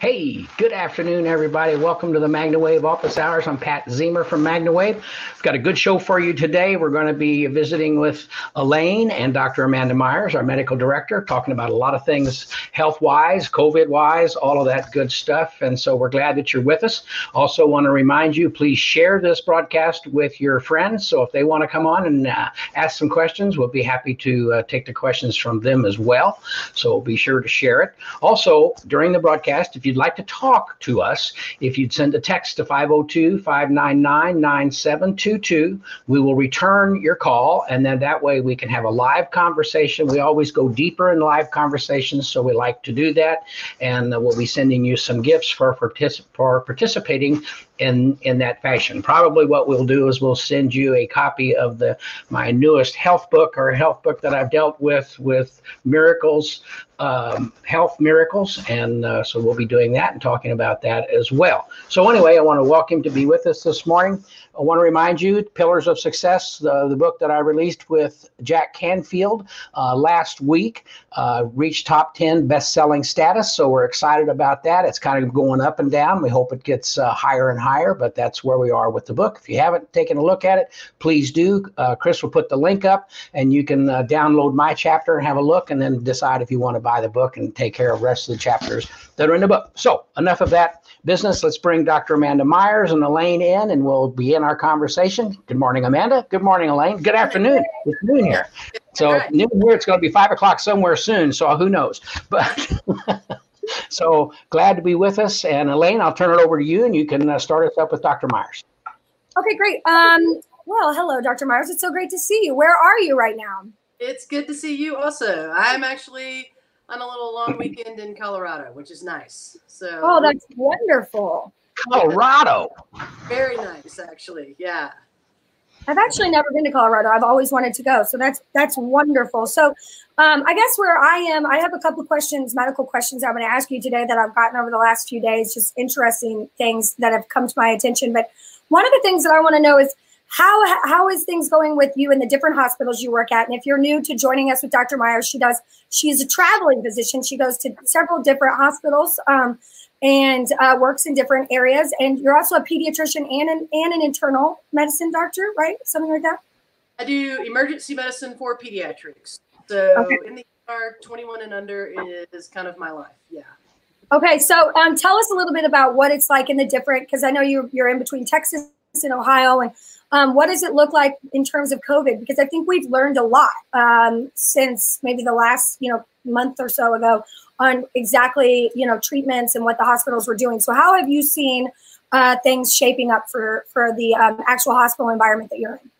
Hey, good afternoon, everybody. Welcome to the MagnaWave office hours. I'm Pat Ziemer from MagnaWave. We've got a good show for you today. We're going to be visiting with Elaine and Dr. Amanda Myers, our medical director, talking about a lot of things health wise, COVID wise, all of that good stuff. And so we're glad that you're with us. Also, want to remind you please share this broadcast with your friends. So if they want to come on and uh, ask some questions, we'll be happy to uh, take the questions from them as well. So be sure to share it. Also, during the broadcast, if you'd like to talk to us, if you'd send a text to 502 599 9722, we will return your call. And then that way we can have a live conversation. We always go deeper in live conversations, so we like to do that. And uh, we'll be sending you some gifts for, for participating in in that fashion. Probably what we'll do is we'll send you a copy of the my newest health book or health book that I've dealt with with miracles, um, health miracles, and uh, so we'll be doing that and talking about that as well. So anyway, I want to welcome to be with us this morning. I want to remind you, Pillars of Success, the, the book that I released with Jack Canfield uh, last week, uh, reached top 10 best-selling status. So we're excited about that. It's kind of going up and down. We hope it gets uh, higher and higher, but that's where we are with the book. If you haven't taken a look at it, please do. Uh, Chris will put the link up, and you can uh, download my chapter and have a look, and then decide if you want to buy the book and take care of the rest of the chapters that are in the book. So enough of that business. Let's bring Dr. Amanda Myers and Elaine in, and we'll begin our conversation. Good morning, Amanda. Good morning, Elaine. Good afternoon. It's noon here. So right. noon here. It's going to be five o'clock somewhere soon. So who knows? But. so glad to be with us. And Elaine, I'll turn it over to you, and you can uh, start us up with Dr. Myers. Okay, great. Um, well, hello, Dr. Myers. It's so great to see you. Where are you right now? It's good to see you also. I'm actually on a little long weekend in Colorado, which is nice. So Oh, that's wonderful. Colorado. Very nice, actually. Yeah. I've actually never been to Colorado. I've always wanted to go. So that's that's wonderful. So um, I guess where I am, I have a couple questions, medical questions I'm going to ask you today that I've gotten over the last few days, just interesting things that have come to my attention. But one of the things that I want to know is how how is things going with you in the different hospitals you work at? And if you're new to joining us with Dr. Myers, she does she's a traveling physician. She goes to several different hospitals um, and uh, works in different areas. And you're also a pediatrician and an and an internal medicine doctor, right? Something like that. I do emergency medicine for pediatrics. So okay. in the ER, 21 and under is kind of my life. Yeah. Okay, so um, tell us a little bit about what it's like in the different, because I know you're, you're in between Texas and Ohio, and um, what does it look like in terms of COVID? Because I think we've learned a lot um, since maybe the last you know month or so ago on exactly you know treatments and what the hospitals were doing. So how have you seen uh, things shaping up for for the um, actual hospital environment that you're in?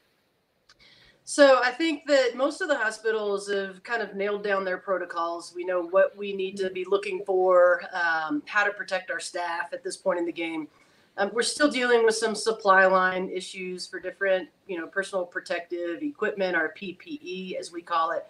So I think that most of the hospitals have kind of nailed down their protocols. We know what we need to be looking for, um, how to protect our staff at this point in the game. Um, we're still dealing with some supply line issues for different, you know, personal protective equipment, or PPE as we call it.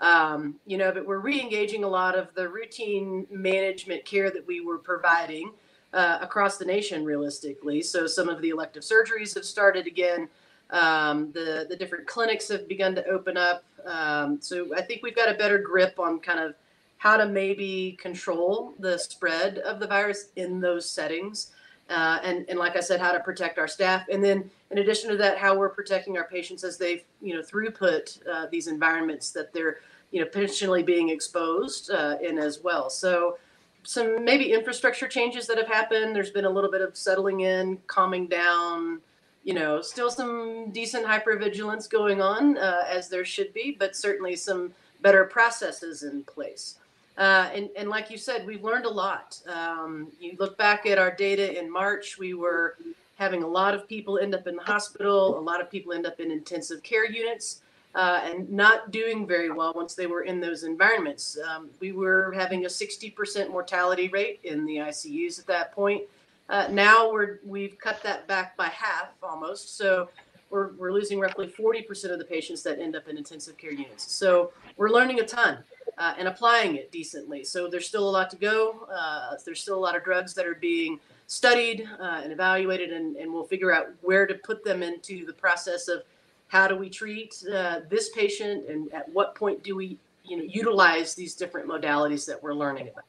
Um, you know, but we're re-engaging a lot of the routine management care that we were providing uh, across the nation, realistically. So some of the elective surgeries have started again. Um, the the different clinics have begun to open up. Um, so I think we've got a better grip on kind of how to maybe control the spread of the virus in those settings. Uh, and, and like I said, how to protect our staff. And then in addition to that, how we're protecting our patients as they, you know, throughput uh, these environments that they're, you know, potentially being exposed uh, in as well. So some maybe infrastructure changes that have happened. There's been a little bit of settling in, calming down, you know, still some decent hypervigilance going on uh, as there should be, but certainly some better processes in place. Uh, and, and like you said, we've learned a lot. Um, you look back at our data in March, we were having a lot of people end up in the hospital, a lot of people end up in intensive care units, uh, and not doing very well once they were in those environments. Um, we were having a 60% mortality rate in the ICUs at that point. Uh, now we're we've cut that back by half almost. So we're, we're losing roughly 40% of the patients that end up in intensive care units. So we're learning a ton uh, and applying it decently. So there's still a lot to go. Uh, there's still a lot of drugs that are being studied uh, and evaluated, and, and we'll figure out where to put them into the process of how do we treat uh, this patient and at what point do we you know utilize these different modalities that we're learning about.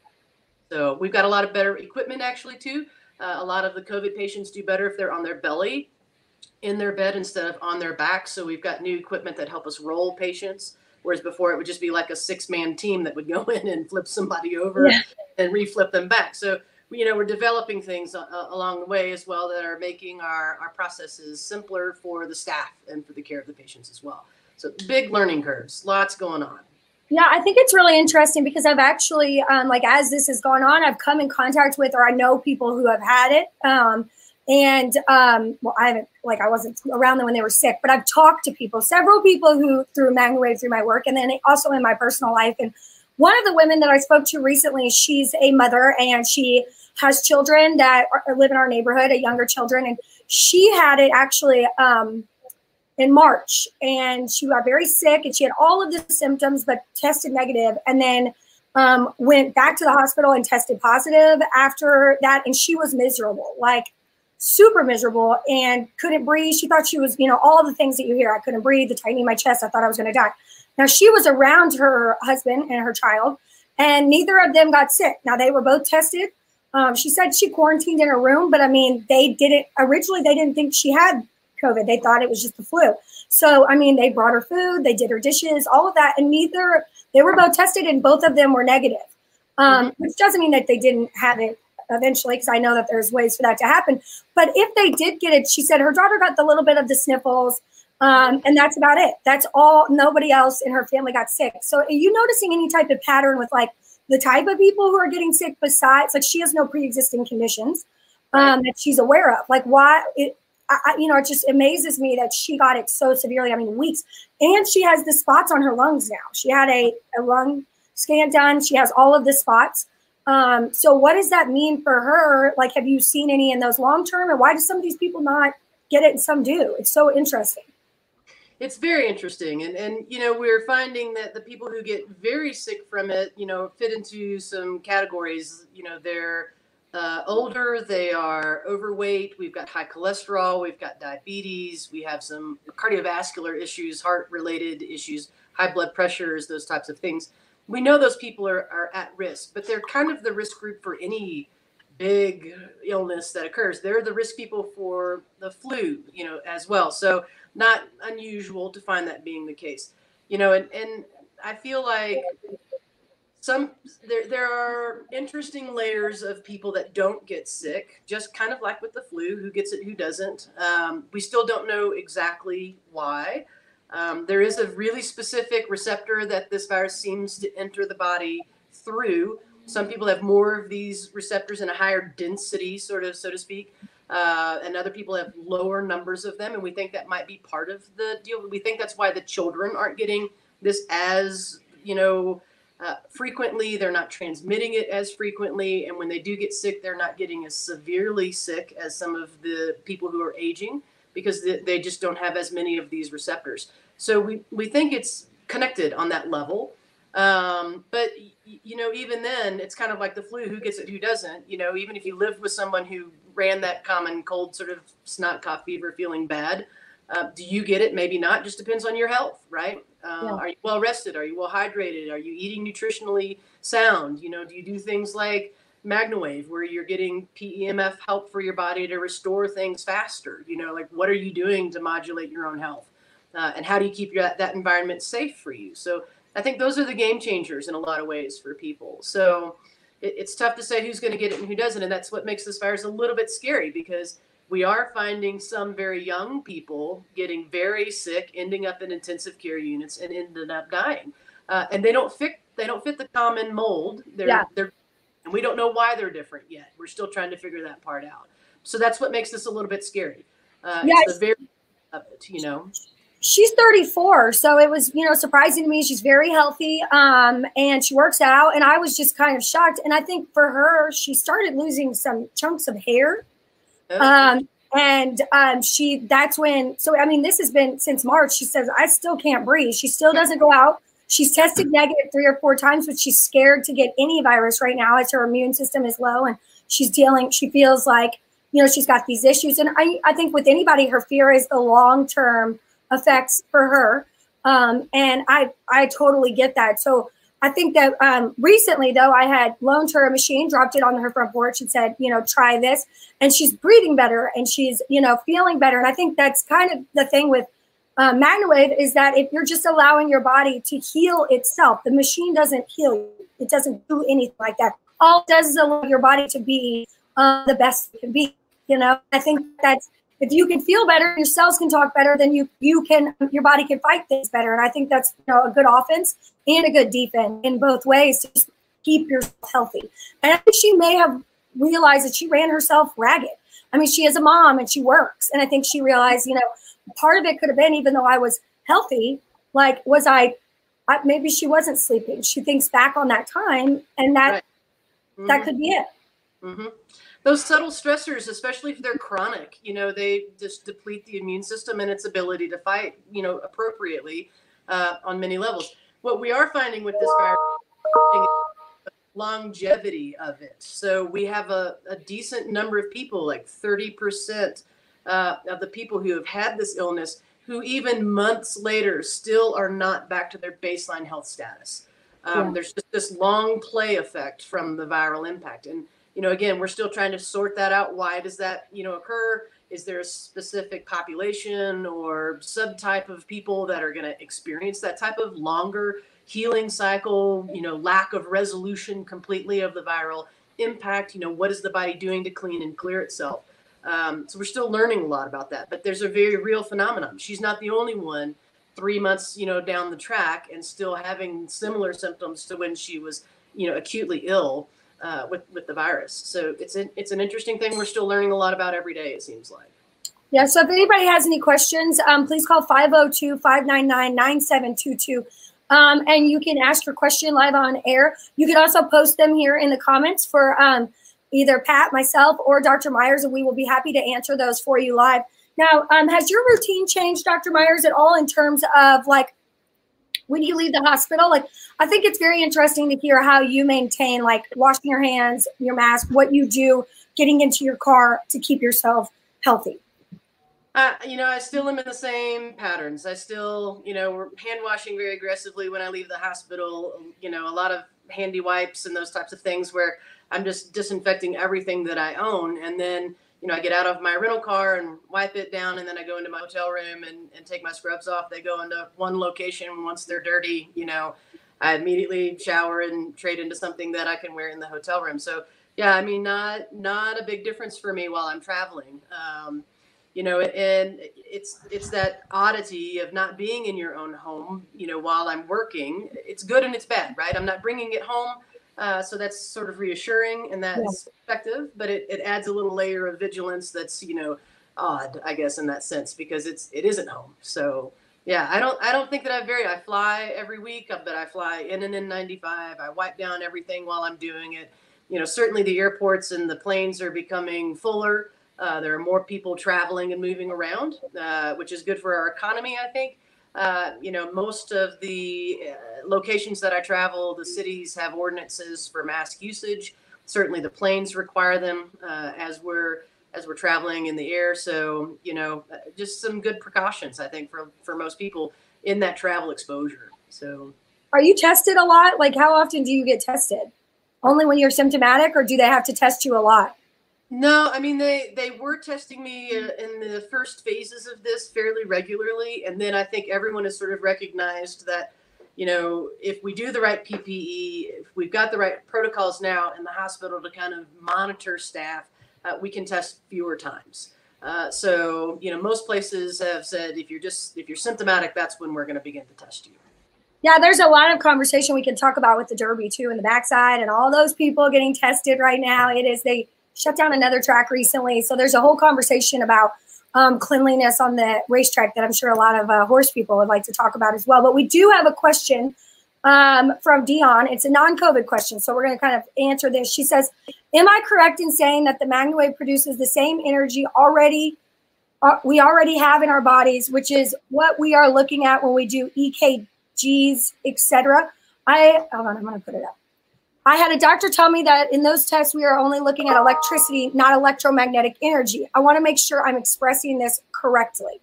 So we've got a lot of better equipment actually too. Uh, a lot of the COVID patients do better if they're on their belly in their bed instead of on their back. So we've got new equipment that help us roll patients. Whereas before it would just be like a six man team that would go in and flip somebody over yeah. and reflip them back. So you know we're developing things uh, along the way as well that are making our, our processes simpler for the staff and for the care of the patients as well so big learning curves lots going on yeah i think it's really interesting because i've actually um, like as this has gone on i've come in contact with or i know people who have had it um, and um, well i haven't like i wasn't around them when they were sick but i've talked to people several people who through MagnaWave through my work and then also in my personal life. And one of the women that I spoke to recently, she's a mother and she has children that are, live in our neighborhood, younger children, and she had it actually um, in March, and she got very sick, and she had all of the symptoms, but tested negative, and then um, went back to the hospital and tested positive after that, and she was miserable, like super miserable, and couldn't breathe. She thought she was, you know, all the things that you hear. I couldn't breathe, the tightening in my chest. I thought I was going to die. Now she was around her husband and her child, and neither of them got sick. Now they were both tested um, she said she quarantined in her room, but I mean, they didn't originally. They didn't think she had COVID. They thought it was just the flu. So I mean, they brought her food, they did her dishes, all of that, and neither they were both tested, and both of them were negative. Um, mm-hmm. Which doesn't mean that they didn't have it eventually, because I know that there's ways for that to happen. But if they did get it, she said her daughter got the little bit of the sniffles. Um, and that's about it. That's all. Nobody else in her family got sick. So, are you noticing any type of pattern with like the type of people who are getting sick besides like she has no pre-existing conditions um, that she's aware of like why it I, you know it just amazes me that she got it so severely i mean weeks and she has the spots on her lungs now she had a, a lung scan done she has all of the spots um, so what does that mean for her? Like have you seen any in those long term and why do some of these people not get it and some do? It's so interesting. It's very interesting and and you know we're finding that the people who get very sick from it you know fit into some categories. You know they're uh, older they are overweight we've got high cholesterol we've got diabetes we have some cardiovascular issues heart related issues high blood pressures those types of things we know those people are, are at risk but they're kind of the risk group for any big illness that occurs they're the risk people for the flu you know as well so not unusual to find that being the case. You know, and, and I feel like some there there are interesting layers of people that don't get sick, just kind of like with the flu, who gets it, who doesn't. Um, we still don't know exactly why. Um, there is a really specific receptor that this virus seems to enter the body through. Some people have more of these receptors in a higher density, sort of, so to speak uh, and other people have lower numbers of them. And we think that might be part of the deal. We think that's why the children aren't getting this as, you know, uh, frequently. They're not transmitting it as frequently. And when they do get sick, they're not getting as severely sick as some of the people who are aging because they just don't have as many of these receptors. So we, we think it's connected on that level. Um, but you know, even then, it's kind of like the flu: who gets it, who doesn't. You know, even if you lived with someone who ran that common cold, sort of snot, cough, fever, feeling bad, uh, do you get it? Maybe not. Just depends on your health, right? Uh, yeah. Are you well rested? Are you well hydrated? Are you eating nutritionally sound? You know, do you do things like MagnaWave, where you're getting PEMF help for your body to restore things faster? You know, like what are you doing to modulate your own health? Uh, and how do you keep your, that environment safe for you? So I think those are the game changers in a lot of ways for people. So it, it's tough to say who's going to get it and who doesn't. And that's what makes this virus a little bit scary because we are finding some very young people getting very sick, ending up in intensive care units and ended up dying. Uh, and they don't fit they don't fit the common mold. They're yeah. they're and we don't know why they're different yet. We're still trying to figure that part out. So that's what makes this a little bit scary. Uh. It's the very of it, you know? She's 34 so it was you know surprising to me. She's very healthy um, and she works out and i was just kind of shocked. And i think for her she started losing some chunks of hair. Um, and um, she that's when so i mean this has been since march. She says i still can't breathe. She still doesn't go out she's tested negative three or four times but she's scared to get any virus right now as her immune system is low and she's dealing she feels like you know she's got these issues and i, I think with anybody her fear is the long term effects for her. Um, and I I totally get that. So I think that um, recently, though, I had loaned her a machine, dropped it on her front porch, and said, you know, try this. And she's breathing better and she's, you know, feeling better. And I think that's kind of the thing with uh, is that if you're just allowing your body to heal itself, the machine doesn't heal you. It doesn't do anything like that. All it does is allow your body to be uh, the best it can be. You know, I think that's if you can feel better, your cells can talk better, then you you can your body can fight things better. And I think that's you know a good offense and a good defense in both ways to keep yourself healthy. And I think she may have realized that she ran herself ragged. I mean, she is a mom and she works, and I think she realized, you know, part of it could have been even though I was healthy, like was I, I maybe she wasn't sleeping. She thinks back on that time, and that right. mm-hmm. that could be it. Mm-hmm those subtle stressors, especially if they're chronic, you know, they just deplete the immune system and its ability to fight, you know, appropriately uh, on many levels. What we are finding with this virus longevity of it. So we have a, a decent number of people, like 30% uh, of the people who have had this illness, who even months later still are not back to their baseline health status. Um, yeah. There's just this long play effect from the viral impact. And you know, again, we're still trying to sort that out. Why does that, you know, occur? Is there a specific population or subtype of people that are going to experience that type of longer healing cycle, you know, lack of resolution completely of the viral impact? You know, what is the body doing to clean and clear itself? Um, so we're still learning a lot about that, but there's a very real phenomenon. She's not the only one three months, you know, down the track and still having similar symptoms to when she was, you know, acutely ill uh, with with the virus. So it's an it's an interesting thing. We're still learning a lot about every day. It seems like. Yeah. So if anybody has any questions, um, please call 502-599-9722. Um, and you can ask your question live on air. You can also post them here in the comments for um, either Pat, myself, or Dr. Myers, and we will be happy to answer those for you live. Now, um, has your routine changed, Dr. Myers, at all in terms of like when you leave the hospital like i think it's very interesting to hear how you maintain like washing your hands your mask what you do getting into your car to keep yourself healthy uh, you know, I still am in the same patterns. I still, you know, we're hand washing very aggressively when I leave the hospital. You know, a lot of handy wipes and those types of things where I'm just disinfecting everything that I own. And then you know, I get out of my rental car and wipe it down, and then I go into my hotel room and, and take my scrubs off. They go into one location. Once they're dirty, you know, I immediately shower and trade into something that I can wear in the hotel room. So yeah, I mean, not not a big difference for me while I'm traveling. Um, you know, and it's it's that oddity of not being in your own home. You know, while I'm working, it's good and it's bad, right? I'm not bringing it home uh, so that's sort of reassuring and that's yeah. effective, but it, it adds a little layer of vigilance that's, you know, odd, I guess, in that sense, because it's, it isn't home. So yeah, I don't, I don't think that I vary. I fly every week, uh, but I fly in and N95. I wipe down everything while I'm doing it. You know, certainly the airports and the planes are becoming fuller. Uh, there are more people traveling and moving around, uh, which is good for our economy, I think. Uh, you know, most of the uh, locations that I travel, the cities have ordinances for mask usage. Certainly, the planes require them uh, as we're as we're traveling in the air. So, you know, uh, just some good precautions, I think, for for most people in that travel exposure. So, are you tested a lot? Like, how often do you get tested? Only when you're symptomatic, or do they have to test you a lot? No, I mean they they were testing me uh, in the first phases of this fairly regularly, and then I think everyone has sort of recognized that you know if we do the right PPE, if we've got the right protocols now in the hospital to kind of monitor staff, uh, we can test fewer times. Uh, so you know most places have said if you're just if you're symptomatic, that's when we're going to begin to test you. Yeah, there's a lot of conversation we can talk about with the Derby too, in the backside, and all those people getting tested right now. It is they shut down another track recently. So there's a whole conversation about um, cleanliness on the racetrack that I'm sure a lot of uh, horse people would like to talk about as well. But we do have a question um, from Dion. It's a non-COVID question, so we're going to kind of answer this. She says, "Am I correct in saying that the MagnaWave produces the same energy already uh, we already have in our bodies, which is what we are looking at when we do EKGs, etc." I hold on, I'm going to put it up. I had a doctor tell me that in those tests, we are only looking at electricity, not electromagnetic energy. I want to make sure I'm expressing this correctly.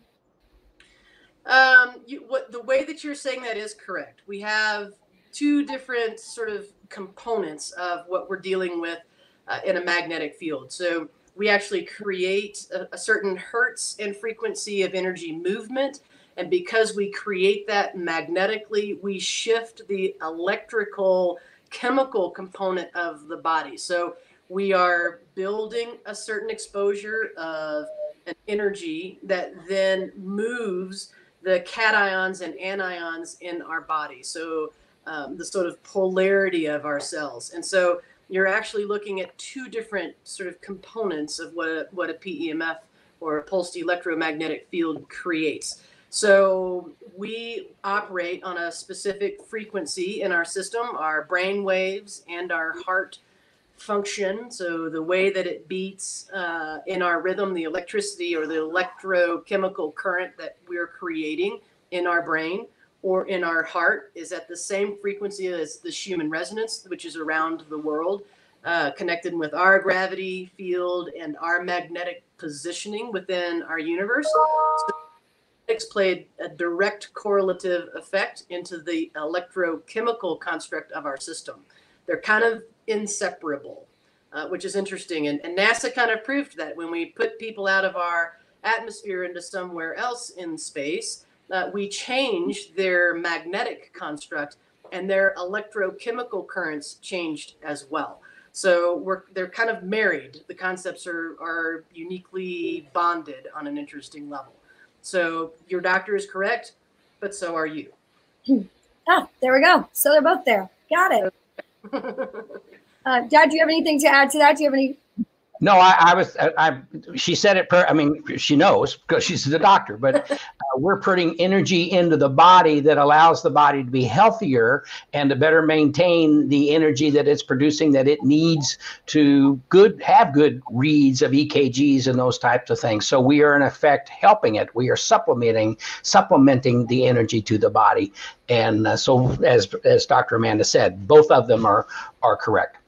Um, you, what, the way that you're saying that is correct. We have two different sort of components of what we're dealing with uh, in a magnetic field. So we actually create a, a, certain hertz and frequency of energy movement. And because we create that magnetically, we shift the electrical chemical component of the body. So we are building a certain exposure of an energy that then moves the cations and anions in our body. So um, the sort of polarity of our cells. And so you're actually looking at two different sort of components of what a, what a PEMF or a pulsed electromagnetic field creates. So we operate on a specific frequency in our system, our brain waves and our heart function. So the way that it beats uh, in our rhythm, the electricity or the electrochemical current that we're creating in our brain or in our heart is at the same frequency as the Schumann resonance, which is around the world, uh, connected with our gravity field and our magnetic positioning within our universe. So played a direct correlative effect into the electrochemical construct of our system. They're kind of inseparable, uh, which is interesting. And, and NASA kind of proved that when we put people out of our atmosphere into somewhere else in space, uh, we change their magnetic construct and their electrochemical currents changed as well. So we're they're kind of married. The concepts are are uniquely bonded on an interesting level. So your doctor is correct, but so are you. Ah, there we go. So they're both there. Got it. uh, Dad, do you have anything to add to that? Do you have any no, I, I was. I, I, She said it. Per, I mean, she knows because she's the doctor. But we're putting energy into the body that allows the body to be healthier and to better maintain the energy that it's producing that it needs to good have good reads of EKGs and those types of things. So we are in effect helping it. We are supplementing supplementing the energy to the body. And uh, so, as as Dr. Amanda said, both of them are are correct.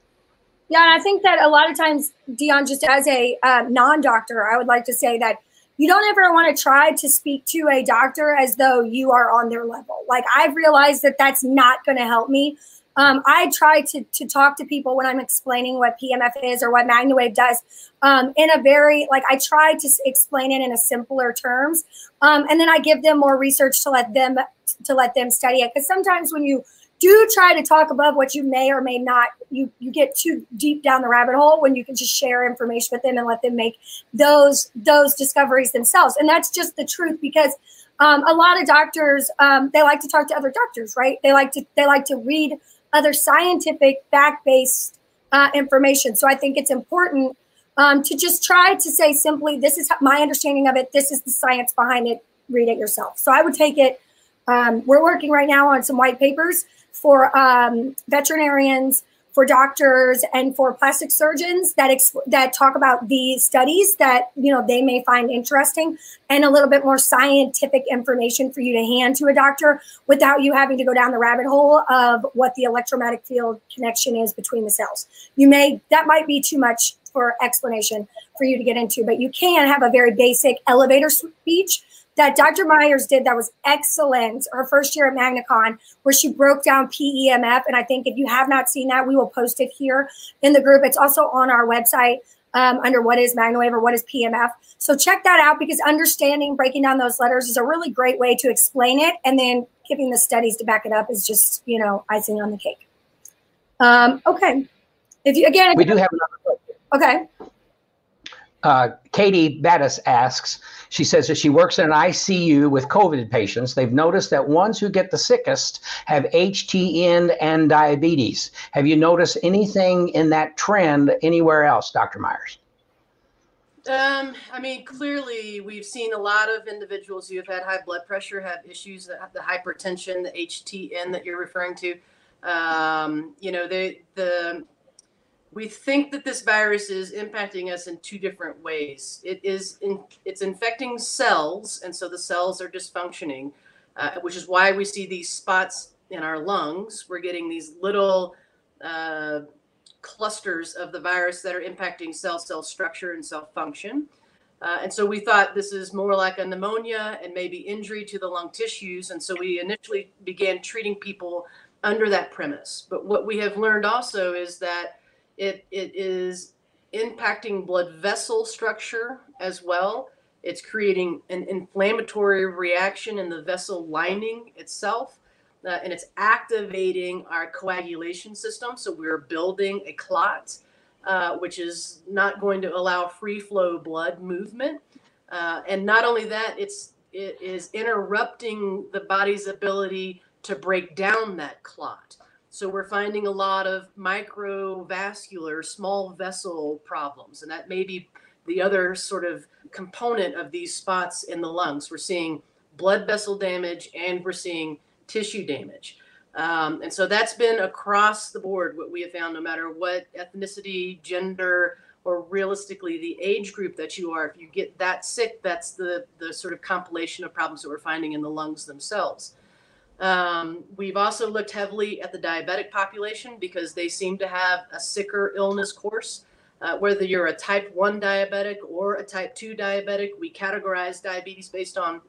Yeah, and I think that a lot of times, Dion, just as a uh, non-doctor, I would like to say that you don't ever want to try to speak to a doctor as though you are on their level. Like I've realized that that's not going to help me. Um, I try to to talk to people when I'm explaining what PEMF is or what MagnaWave does um, in a very like I try to explain it in a simpler terms, um, and then I give them more research to let them to let them study it. Because sometimes when you do try to talk above what you may or may not you you get too deep down the rabbit hole when you can just share information with them and let them make those those discoveries themselves. And that's just the truth because um, a lot of doctors um, they like to talk to other doctors right? They like to they like to read other scientific fact-based uh, information. So i think it's important um, to just try to say simply this is my understanding of it. This is the science behind it. Read it yourself. So i would take it um, we're working right now on some white papers for um, veterinarians, for doctors, and for plastic surgeons that exp- that talk about the studies that you know they may find interesting, and a little bit more scientific information for you to hand to a doctor without you having to go down the rabbit hole of what the electromagnetic field connection is between the cells. You may that might be too much for explanation for you to get into, but you can have a very basic elevator speech that Dr. Myers did that was excellent her first year at MagnaCon, where she broke down PEMF. And I think if you have not seen that, we will post it here in the group. It's also on our website um, under what is MagnaWave or what is PEMF. So check that out because understanding, breaking down those letters is a really great way to explain it. And then giving the studies to back it up is just, you know, icing on the cake. Um, okay. If you, again, we do have another question. Okay uh, Katie Battis asks, she says that she works in an ICU with COVID patients. They've noticed that ones who get the sickest have HTN and diabetes. Have you noticed anything in that trend anywhere else, Dr. Myers? Um, I mean, clearly, we've seen a lot of individuals who have had high blood pressure have issues, the hypertension, the HTN that you're referring to. Um, you know, the the we think that this virus is impacting us in two different ways. It is in, it's infecting cells, and so the cells are dysfunctioning, uh, which is why we see these spots in our lungs. We're getting these little uh, clusters of the virus that are impacting cell cell structure and cell function. Uh, and so we thought this is more like a pneumonia and maybe injury to the lung tissues. And so we initially began treating people under that premise. But what we have learned also is that it, it is impacting blood vessel structure as well. It's creating an inflammatory reaction in the vessel lining itself. Uh, and it's activating our coagulation system. So we're building a clot, uh, which is not going to allow free flow blood movement. Uh, and not only that, it's it is interrupting the body's ability to break down that clot. So we're finding a lot of microvascular, small vessel problems, and that may be the other sort of component of these spots in the lungs. We're seeing blood vessel damage and we're seeing tissue damage. Um, and so that's been across the board what we have found, no matter what ethnicity, gender, or realistically the age group that you are. If you get that sick, that's the the sort of compilation of problems that we're finding in the lungs themselves. Um, we've also looked heavily at the diabetic population because they seem to have a sicker illness course. Uh, whether you're a type 1 diabetic or a type 2 diabetic, we categorize diabetes based on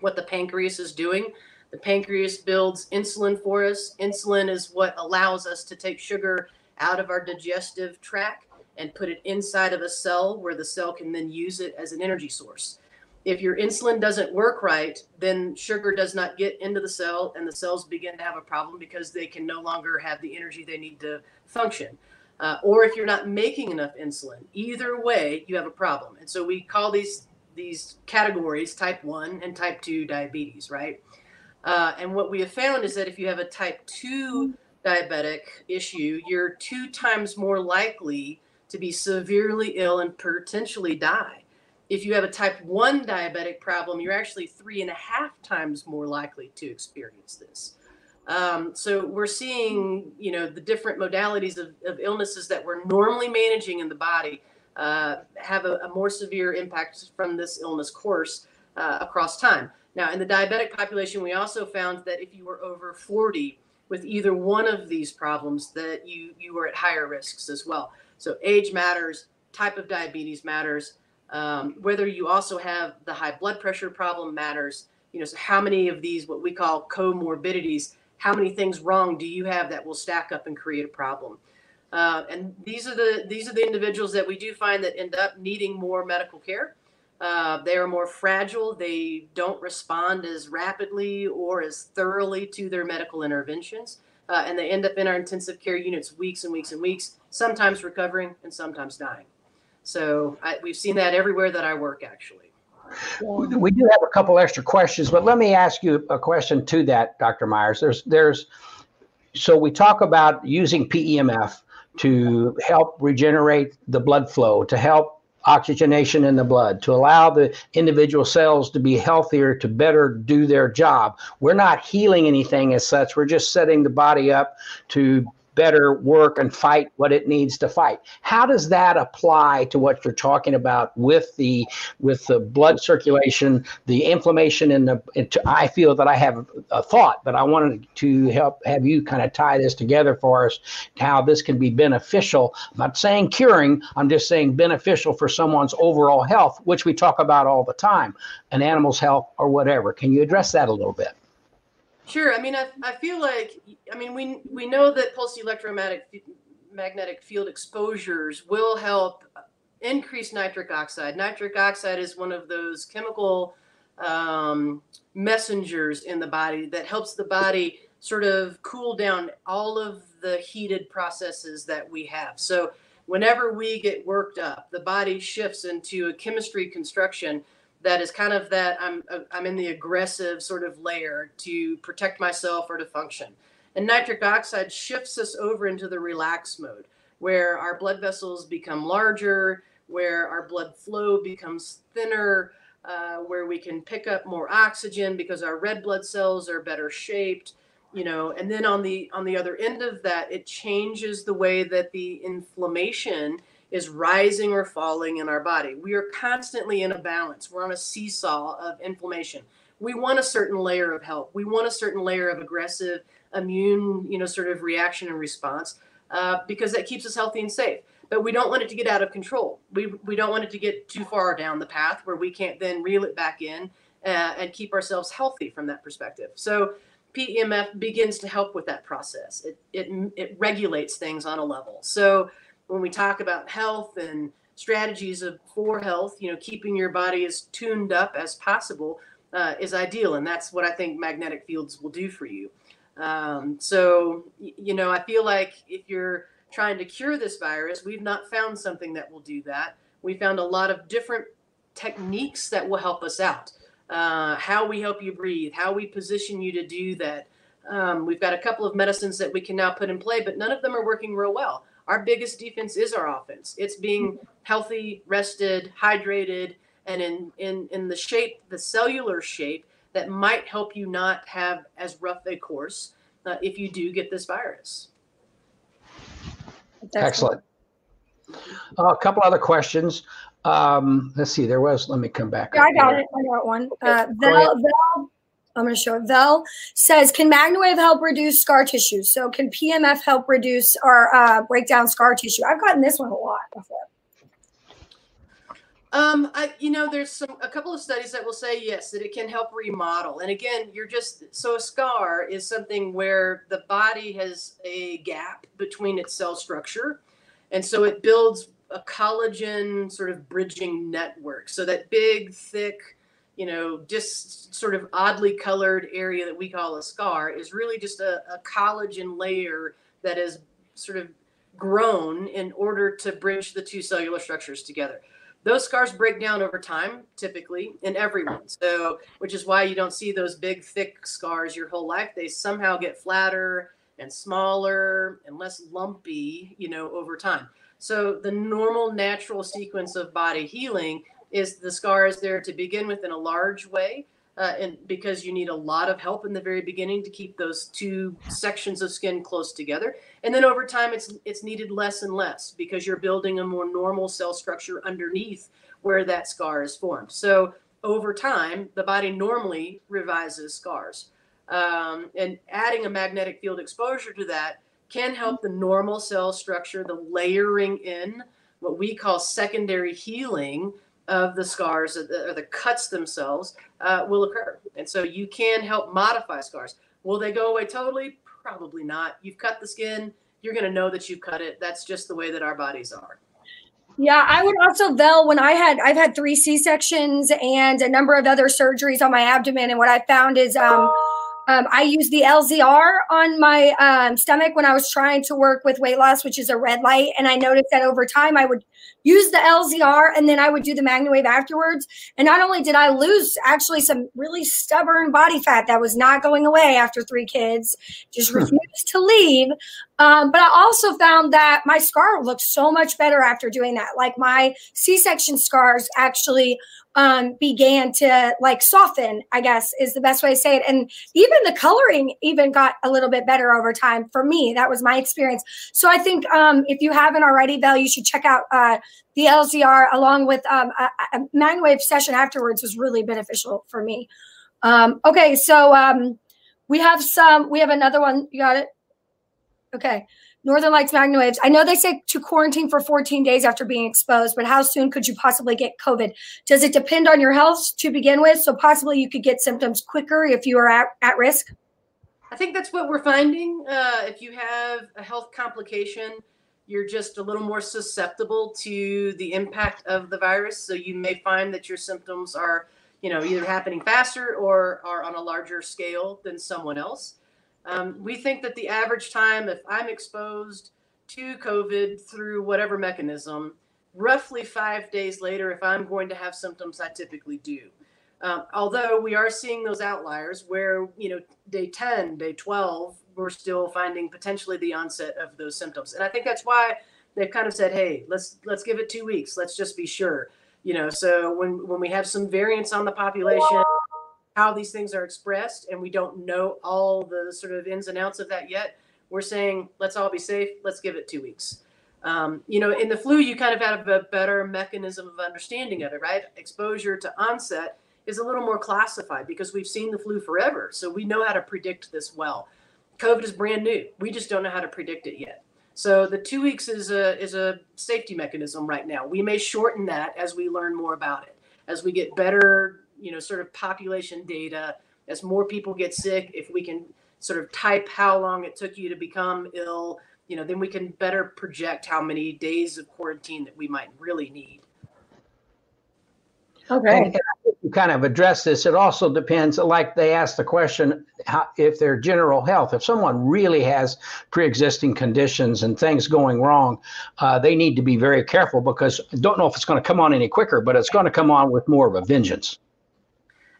what the pancreas is doing. The pancreas builds insulin for us. Insulin is what allows us to take sugar out of our digestive tract and put it inside of a cell where the cell can then use it as an energy source if your insulin doesn't work right, then sugar does not get into the cell and the cells begin to have a problem because they can no longer have the energy they need to function. Uh, or if you're not making enough insulin, either way, you have a problem. And so we call these these categories type 1 and type 2 diabetes, right? Uh, and what we have found is that if you have a type 2 diabetic issue, you're two times more likely to be severely ill and potentially die if you have a type 1 diabetic problem, you're actually three and a half times more likely to experience this. Um, so we're seeing, you know, the different modalities of, of illnesses that we're normally managing in the body uh, have a, a, more severe impact from this illness course uh, across time. Now, in the diabetic population, we also found that if you were over 40 with either one of these problems, that you you were at higher risks as well. So age matters, type of diabetes matters, um, whether you also have the high blood pressure problem matters. You know, so how many of these, what we call comorbidities, how many things wrong do you have that will stack up and create a problem? Uh, and these are the these are the individuals that we do find that end up needing more medical care. Uh, they are more fragile. They don't respond as rapidly or as thoroughly to their medical interventions, uh, and they end up in our intensive care units weeks and weeks and weeks, sometimes recovering and sometimes dying. So I, we've seen that everywhere that I work, actually. We do have a couple extra questions, but let me ask you a question to that, Dr. Myers. There's, there's, so we talk about using PEMF to help regenerate the blood flow, to help oxygenation in the blood, to allow the individual cells to be healthier, to better do their job. We're not healing anything as such. We're just setting the body up to better work and fight what it needs to fight. How does that apply to what you're talking about with the with the blood circulation, the inflammation in the? Into, I feel that I have a thought, but I wanted to help have you kind of tie this together for us. How this can be beneficial. I'm not saying curing. I'm just saying beneficial for someone's overall health, which we talk about all the time, an animal's health or whatever. Can you address that a little bit? Sure. I mean, I, I feel like, I mean, we, we know that pulse electromagnetic magnetic field exposures will help increase nitric oxide. Nitric oxide is one of those chemical um, messengers in the body that helps the body sort of cool down all of the heated processes that we have. So, whenever we get worked up, the body shifts into a chemistry construction that is kind of that I'm I'm in the aggressive sort of layer to protect myself or to function. And nitric oxide shifts us over into the relax mode where our blood vessels become larger, where our blood flow becomes thinner, uh, where we can pick up more oxygen because our red blood cells are better shaped you know and then on the on the other end of that it changes the way that the inflammation is rising or falling in our body. We are constantly in a balance. We're on a seesaw of inflammation. We want a certain layer of help. We want a certain layer of aggressive immune, you know, sort of reaction and response uh, because that keeps us healthy and safe. But we don't want it to get out of control. We, we don't want it to get too far down the path where we can't then reel it back in uh, and keep ourselves healthy from that perspective. So PEMF begins to help with that process. It, it, it regulates things on a level. So when we talk about health and strategies of for health, you know, keeping your body as tuned up as possible uh, is ideal, and that's what I think magnetic fields will do for you. Um, so, you know, I feel like if you're trying to cure this virus, we've not found something that will do that. We found a lot of different techniques that will help us out. Uh, how we help you breathe, how we position you to do that. Um, we've got a couple of medicines that we can now put in play, but none of them are working real well. Our biggest defense is our offense. It's being healthy, rested, hydrated, and in in in the shape, the cellular shape that might help you not have as rough a course uh, if you do get this virus. That's Excellent. Uh, a couple other questions. Um, let's see. There was. Let me come back. Yeah, I got here. it. I got one. Uh, Vel, Vel, I'm going to show it. Vel says, "Can MagnaWave help reduce scar tissue? So can PEMF help reduce or uh, break down scar tissue? I've gotten this one a lot before. Um, I, you know, there's some a couple of studies that will say yes that it can help remodel. And again, you're just so a scar is something where the body has a gap between its cell structure, and so it builds a collagen sort of bridging network. So that big, thick, you know, just sort of oddly colored area that we call a scar is really just a, a collagen layer that is sort of grown in order to bridge the two cellular structures together. Those scars break down over time typically in everyone. So which is why you don't see those big thick scars your whole life. They somehow get flatter and smaller and less lumpy you know over time. So the normal natural sequence of body healing is the scar is there to begin with in a large way uh, and because you need a lot of help in the very beginning to keep those two sections of skin close together. And then over time it's it's needed less and less because you're building a more normal cell structure underneath where that scar is formed. So over time the body normally revises scars. Um, and adding a magnetic field exposure to that can help the normal cell structure the layering in what we call secondary healing of the scars or the, or the cuts themselves uh, will occur. And so you can help modify scars. Will they go away totally? Probably not. You've cut the skin, you're going to know that you've cut it. That's just the way that our bodies are. Yeah, I would also, Vel, when I had, I've had three C sections and a number of other surgeries on my abdomen. And what I found is, um, um, I used the LZR on my um, stomach when I was trying to work with weight loss, which is a red light. And I noticed that over time I would use the LZR and then I would do the MagnaWave afterwards. And not only did I lose actually some really stubborn body fat that was not going away after three kids, just hmm. refused to leave. Um, but I also found that my scar looked so much better after doing that. Like my C section scars actually um, began to like soften, I guess is the best way to say it. And even the coloring even got a little bit better over time for me. That was my experience. So I think um, if you haven't already, Val, you should check out uh, the LZR along with um, a, a MagnaWave session afterwards was really beneficial for me. Um, okay, so um, we have some, we have another one. You got it? Okay. Northern Lights MagnaWaves. I know they say to quarantine for 14 days after being exposed, but how soon could you possibly get COVID? Does it depend on your health to begin with? So possibly you could get symptoms quicker if you are at, at risk? I think that's what we're finding. Uh, if you have a health complication, you're just a little more susceptible to the impact of the virus. So you may find that your symptoms are, you know, either happening faster or are on a larger scale than someone else. Um, we think that the average time, if I'm exposed to COVID through whatever mechanism, roughly five days later, if I'm going to have symptoms, I typically do. Um, although we are seeing those outliers where, you know, day 10, day 12, we're still finding potentially the onset of those symptoms. And I think that's why they've kind of said, hey, let's let's give it two weeks. Let's just be sure. You know, so when when we have some variance on the population, how these things are expressed, and we don't know all the sort of ins and outs of that yet. We're saying let's all be safe. Let's give it two weeks. Um, you know, in the flu, you kind of have a better mechanism of understanding of it, right? Exposure to onset is a little more classified because we've seen the flu forever, so we know how to predict this well. COVID is brand new. We just don't know how to predict it yet. So the two weeks is a is a safety mechanism right now. We may shorten that as we learn more about it, as we get better you know sort of population data as more people get sick if we can sort of type how long it took you to become ill, you know, then we can better project how many days of quarantine that we might really need. Okay. And, you kind of address this. It also depends, like they asked the question, how, if their general health, if someone really has pre-existing conditions and things going wrong, uh, they need to be very careful because I don't know if it's going to come on any quicker, but it's going to come on with more of a vengeance.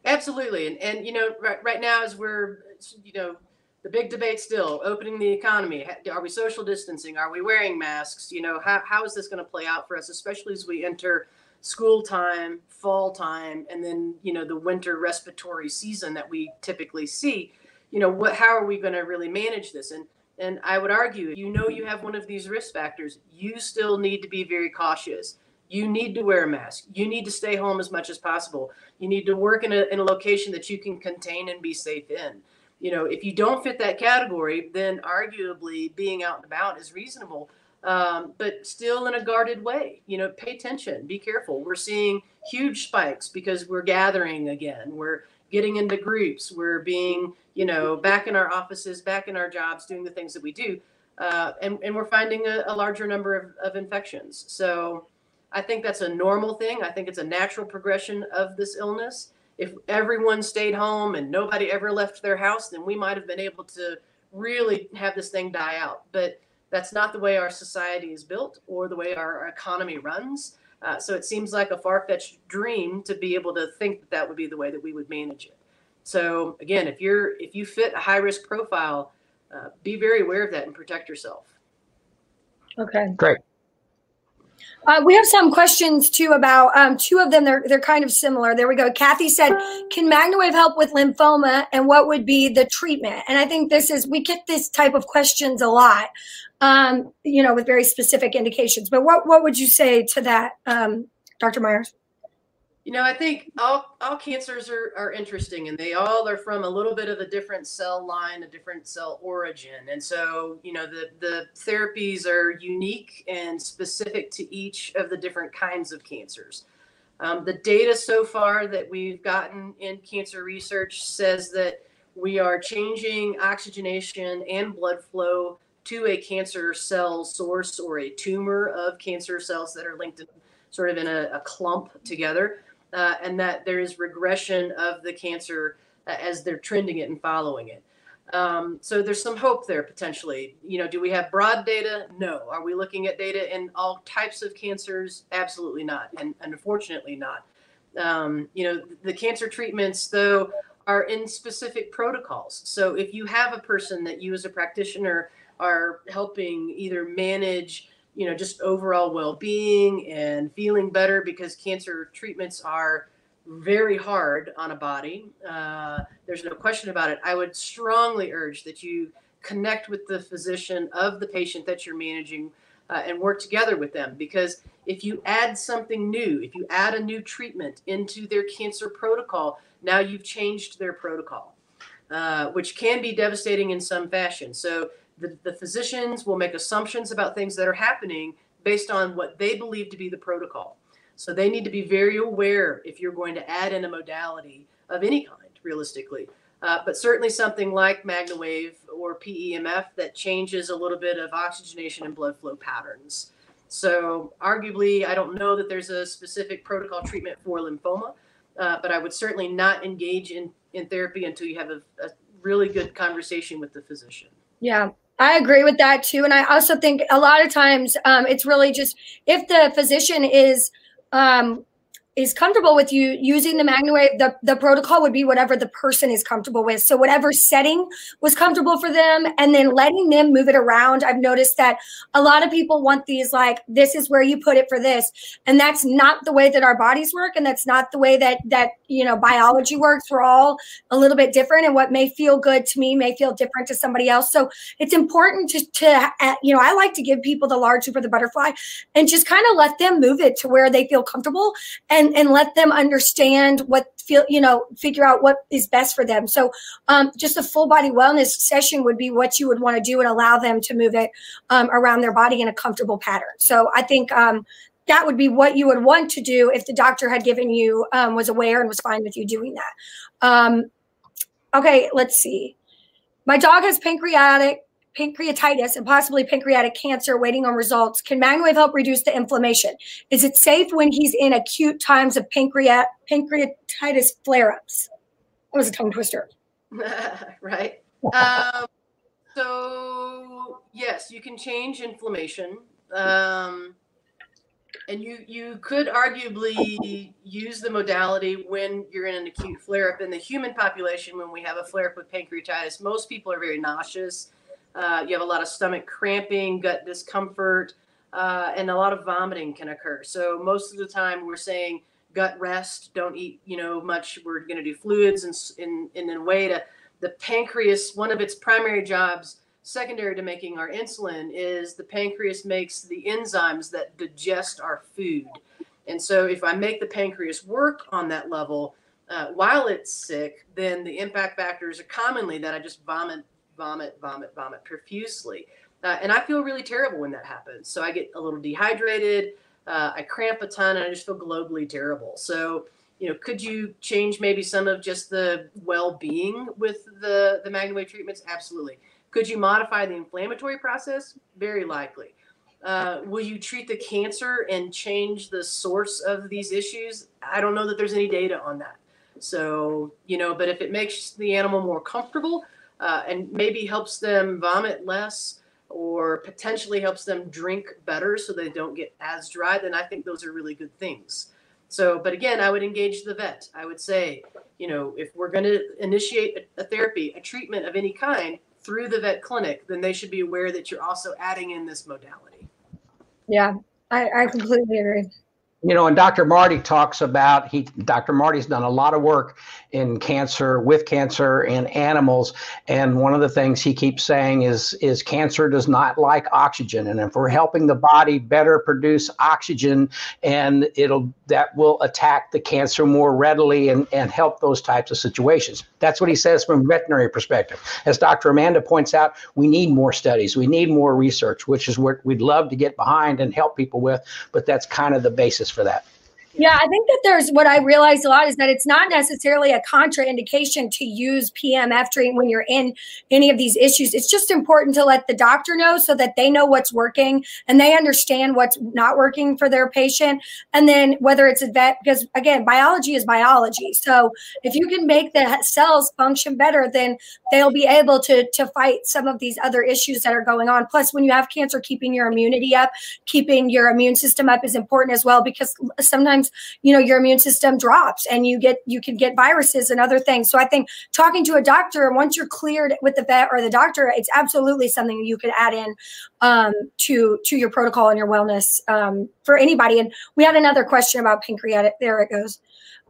Absolutely, and and you know, right, right now as we're you know the big debate still opening the economy are we social distancing are we wearing masks you know how, how is this going to play out for us especially as we enter school time, fall time, and then you know the winter respiratory season that we typically see. You know what? How are we going to really manage this? And and I would argue, you know, you have one of these risk factors. You still need to be very cautious. You need to wear a mask. You need to stay home as much as possible. You need to work in a, in a location that you can contain and be safe in. You know, if you don't fit that category, then arguably being out and about is reasonable um, but still in a guarded way. You know, pay attention, be careful. We're seeing huge spikes because we're gathering again. We're getting into groups. We're being, you know, back in our offices, back in our jobs, doing the things that we do. Uh, and, and we're finding a, a larger number of, of infections. So I think that's a normal thing. I think it's a natural progression of this illness. If everyone stayed home and nobody ever left their house, then we might have been able to really have this thing die out. But that's not the way our society is built or the way our economy runs. Uh, so it seems like a far fetched dream to be able to think that that would be the way that we would manage it. So again, if you're if you fit a high risk profile, uh, be very aware of that and protect yourself. Okay. Great. Uh, we have some questions too about um, two of them. They're they're kind of similar. There we go. Kathy said, "Can MagnaWave help with lymphoma, and what would be the treatment?" And I think this is we get this type of questions a lot, um, you know, with very specific indications. But what what would you say to that, um, Dr. Myers? You know, I think all all cancers are, are interesting and they all are from a little bit of a different cell line, a different cell origin. And so, you know, the, the therapies are unique and specific to each of the different kinds of cancers. Um, the data so far that we've gotten in cancer research says that we are changing oxygenation and blood flow to a cancer cell source or a tumor of cancer cells that are linked in, sort of in a, a clump together uh, and that there is regression of the cancer uh, as they're trending it and following it. Um, so there's some hope there potentially. You know, do we have broad data? No. Are we looking at data in all types of cancers? Absolutely not, and, and unfortunately not. Um, you know, the cancer treatments though are in specific protocols. So if you have a person that you as a practitioner are helping either manage you know just overall well-being and feeling better because cancer treatments are very hard on a body. Uh, there's no question about it. I would strongly urge that you connect with the physician of the patient that you're managing uh, and work together with them because if you add something new if you add a new treatment into their cancer protocol now you've changed their protocol uh, which can be devastating in some fashion. So the, the physicians will make assumptions about things that are happening based on what they believe to be the protocol. So they need to be very aware if you're going to add in a modality of any kind, realistically. Uh, but certainly something like MagnaWave or PEMF that changes a little bit of oxygenation and blood flow patterns. So arguably, I don't know that there's a specific protocol treatment for lymphoma, uh, but I would certainly not engage in, in therapy until you have a, a really good conversation with the physician. Yeah, I agree with that too. And I also think a lot of times um, it's really just if the physician is um, is comfortable with you using the MagnaWave, the, the protocol would be whatever the person is comfortable with. So whatever setting was comfortable for them and then letting them move it around. I've noticed that a lot of people want these like, this is where you put it for this. And that's not the way that our bodies work. And that's not the way that, that, you know, biology works. We're all a little bit different and what may feel good to me may feel different to somebody else. So it's important to, to uh, you know, I like to give people the large super the butterfly and just kind of let them move it to where they feel comfortable. And and and let them understand what feel you know figure out what is best for them. So um, just a full body wellness session would be what you would want to do and allow them to move it um, around their body in a comfortable pattern. So i think um, that would be what you would want to do if the doctor had given you um, was aware and was fine with you doing that. Um, okay let's see. My dog has pancreatic pancreatitis and possibly pancreatic cancer waiting on results. Can MagnaWave help reduce the inflammation? Is it safe when he's in acute times of pancreat pancreatitis flare-ups? That was a tongue twister. right. Um, so yes, you can change inflammation. Um, and you you could arguably use the modality when you're in an acute flare up in the human population when we have a flare up with pancreatitis most people are very nauseous uh, you have a lot of stomach cramping gut discomfort uh, and a lot of vomiting can occur. So most of the time we're saying gut rest don't eat you know much. We're going to do fluids and in, in, a way to the pancreas one of its primary jobs secondary to making our insulin is the pancreas makes the enzymes that digest our food. And so if I make the pancreas work on that level uh, while it's sick, then the impact factors are commonly that I just vomit, vomit, vomit, vomit profusely. Uh, and I feel really terrible when that happens. So I get a little dehydrated, uh, I cramp a ton, and I just feel globally terrible. So, you know, could you change maybe some of just the well-being with the the MagnaWave treatments? Absolutely. Could you modify the inflammatory process? Very likely. Uh, will you treat the cancer and change the source of these issues? I don't know that there's any data on that. So, you know, but if it makes the animal more comfortable uh, and maybe helps them vomit less or potentially helps them drink better so they don't get as dry, then I think those are really good things. So, but again, I would engage the vet. I would say, you know, if we're going to initiate a, therapy, a treatment of any kind, through the vet clinic, then they should be aware that you're also adding in this modality. Yeah, I, I completely agree you know, and Dr. Marty talks about he Dr. Marty's done a lot of work in cancer with cancer in animals, and one of the things he keeps saying is is cancer does not like oxygen, and if we're helping the body better produce oxygen, and it'll that will attack the cancer more readily and and help those types of situations. That's what he says from a veterinary perspective. As Dr. Amanda points out, we need more studies, we need more research, which is what we'd love to get behind and help people with, but that's kind of the basis for that. Yeah, I think that there's what I realized a lot is that it's not necessarily a contraindication to use PMF treatment when you're in any of these issues. It's just important to let the doctor know so that they know what's working and they understand what's not working for their patient. And then whether it's a vet, because again, biology is biology. So if you can make the cells function better, then they'll be able to, to fight some of these other issues that are going on. Plus, when you have cancer, keeping your immunity up, keeping your immune system up is important as well because sometimes sometimes you know your immune system drops and you get you can get viruses and other things so i think talking to a doctor once you're cleared with the vet or the doctor it's absolutely something you could add in um, to to your protocol and your wellness um, for anybody and we had another question about pancreatic there it goes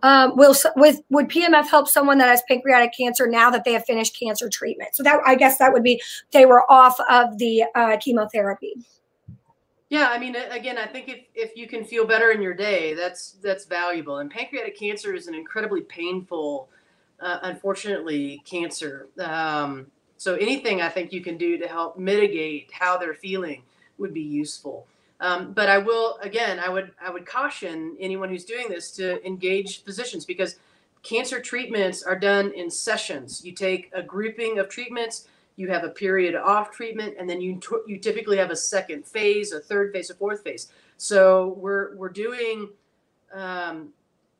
um, will with would PMF help someone that has pancreatic cancer now that they have finished cancer treatment? So that I guess that would be they were off of the uh, chemotherapy. Yeah, I mean, again, I think if, if you can feel better in your day, that's that's valuable. And pancreatic cancer is an incredibly painful, uh, unfortunately, cancer. Um, so anything I think you can do to help mitigate how they're feeling would be useful. Um, but I will again, I would I would caution anyone who's doing this to engage physicians because cancer treatments are done in sessions. You take a grouping of treatments you have a period off treatment, and then you you typically have a second phase, a third phase, a fourth phase. So we're we're doing um,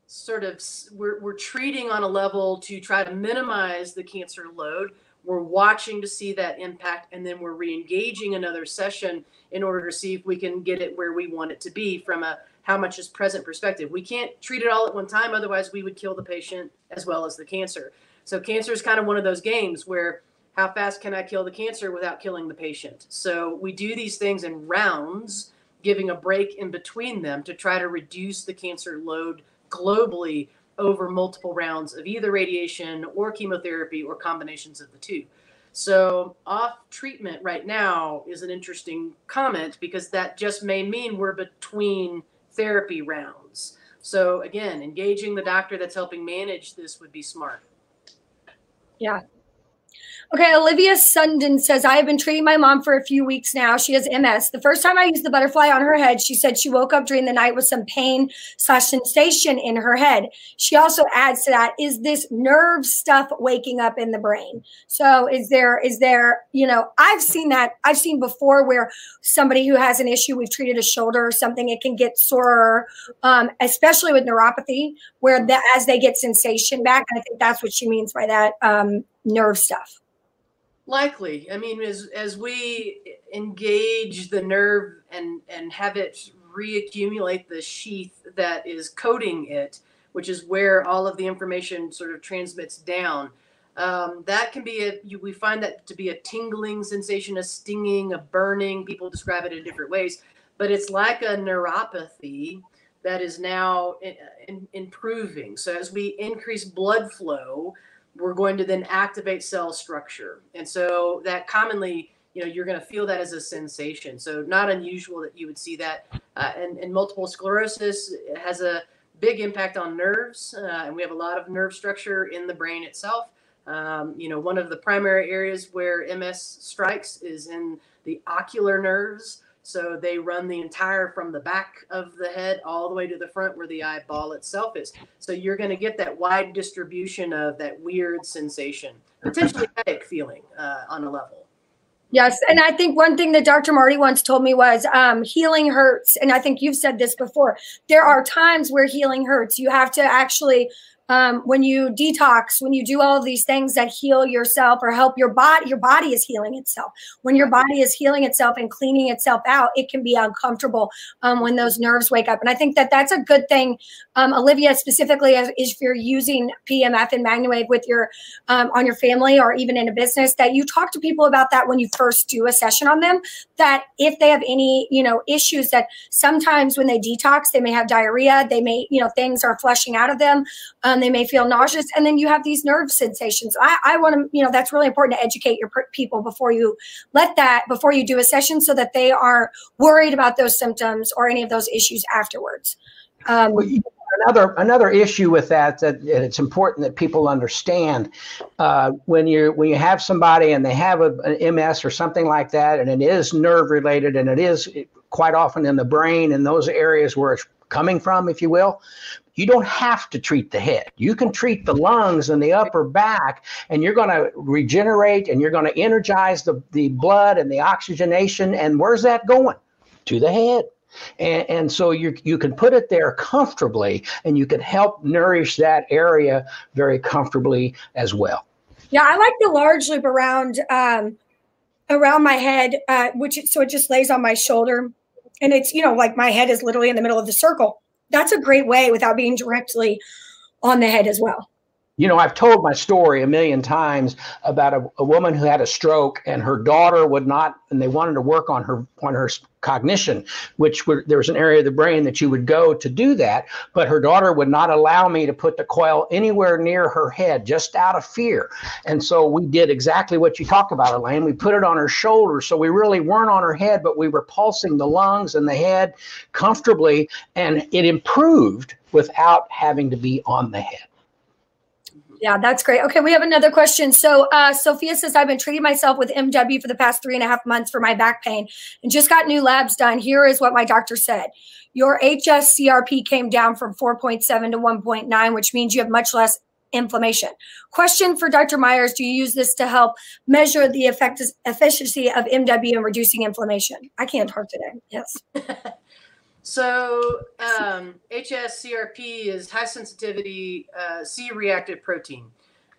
sort of we're we're treating on a level to try to minimize the cancer load. We're watching to see that impact, and then we're re-engaging another session in order to see if we can get it where we want it to be from a how much is present perspective. We can't treat it all at one time, otherwise we would kill the patient as well as the cancer. So cancer is kind of one of those games where how fast can I kill the cancer without killing the patient? So we do these things in rounds, giving a break in between them to try to reduce the cancer load globally over multiple rounds of either radiation or chemotherapy or combinations of the two. So, off treatment right now is an interesting comment because that just may mean we're between therapy rounds. So, again, engaging the doctor that's helping manage this would be smart. Yeah, Okay, Olivia Sundin says, I have been treating my mom for a few weeks now. She has MS. The first time I used the butterfly on her head, she said she woke up during the night with some pain slash sensation in her head. She also adds to that, is this nerve stuff waking up in the brain? So is there, is there, you know, I've seen that. I've seen before where somebody who has an issue, we've treated a shoulder or something, it can get sore, um, especially with neuropathy, where the, as they get sensation back. And I think that's what she means by that um, nerve stuff. Likely. I mean, as as we engage the nerve and and have it reaccumulate the sheath that is coating it, which is where all of the information sort of transmits down. Um, that can be a you, we find that to be a tingling sensation, a stinging, a burning. People describe it in different ways, but it's like a neuropathy that is now in, in, improving. So as we increase blood flow, we're going to then activate cell structure. And so that commonly, you know, you're going to feel that as a sensation. So not unusual that you would see that. Uh, and, and multiple sclerosis has a big impact on nerves. Uh, and we have a lot of nerve structure in the brain itself. Um, you know, one of the primary areas where MS strikes is in the ocular nerves. So they run the entire from the back of the head all the way to the front where the eyeball itself is. So you're going to get that wide distribution of that weird sensation, potentially headache feeling uh, on a level. Yes. And I think one thing that Dr. Marty once told me was um, healing hurts. And I think you've said this before. There are times where healing hurts. You have to actually um, when you detox, when you do all of these things that heal yourself or help your body, your body is healing itself. When your body is healing itself and cleaning itself out, it can be uncomfortable um, when those nerves wake up. And I think that that's a good thing, um, Olivia, specifically as, if you're using PMF and MagnaWave with your um, on your family or even in a business, that you talk to people about that when you first do a session on them. That if they have any, you know, issues, that sometimes when they detox, they may have diarrhea, they may, you know, things are flushing out of them. Um, they may feel nauseous. And then you have these nerve sensations. I, I want to you know that's really important to educate your people before you let that before you do a session so that they are worried about those symptoms or any of those issues afterwards. Um, another another issue with that that it's important that people understand uh, when you when you have somebody and they have a, an MS or something like that, and it is nerve related, and it is quite often in the brain and those areas where it's coming from, if you will you don't have to treat the head. You can treat the lungs and the upper back, and you're going to regenerate and you're going to energize the, the blood and the oxygenation. And where's that going? To the head. And, and so you, you can put it there comfortably and you can help nourish that area very comfortably as well. Yeah, I like the large loop around um, around my head, uh, which so it just lays on my shoulder, and it's you know like my head is literally in the middle of the circle that's a great way without being directly on the head as well you know, I've told my story a million times about a, a, woman who had a stroke and her daughter would not, and they wanted to work on her on her cognition, which were, there was an area of the brain that you would go to do that, but her daughter would not allow me to put the coil anywhere near her head, just out of fear. And so we did exactly what you talked about, Elaine. We put it on her shoulder, so we really weren't on her head, but we were pulsing the lungs and the head comfortably, and it improved without having to be on the head. Yeah, that's great. Okay, we have another question. So, uh, Sophia says, I've been treating myself with MW for the past three and a half months for my back pain and just got new labs done. Here is what my doctor said Your HSCRP came down from 4.7 to 1.9, which means you have much less inflammation. Question for Dr. Myers Do you use this to help measure the effect- efficiency of MW in reducing inflammation? I can't talk today. Yes. So um, HSCRP is high sensitivity uh, C-reactive protein.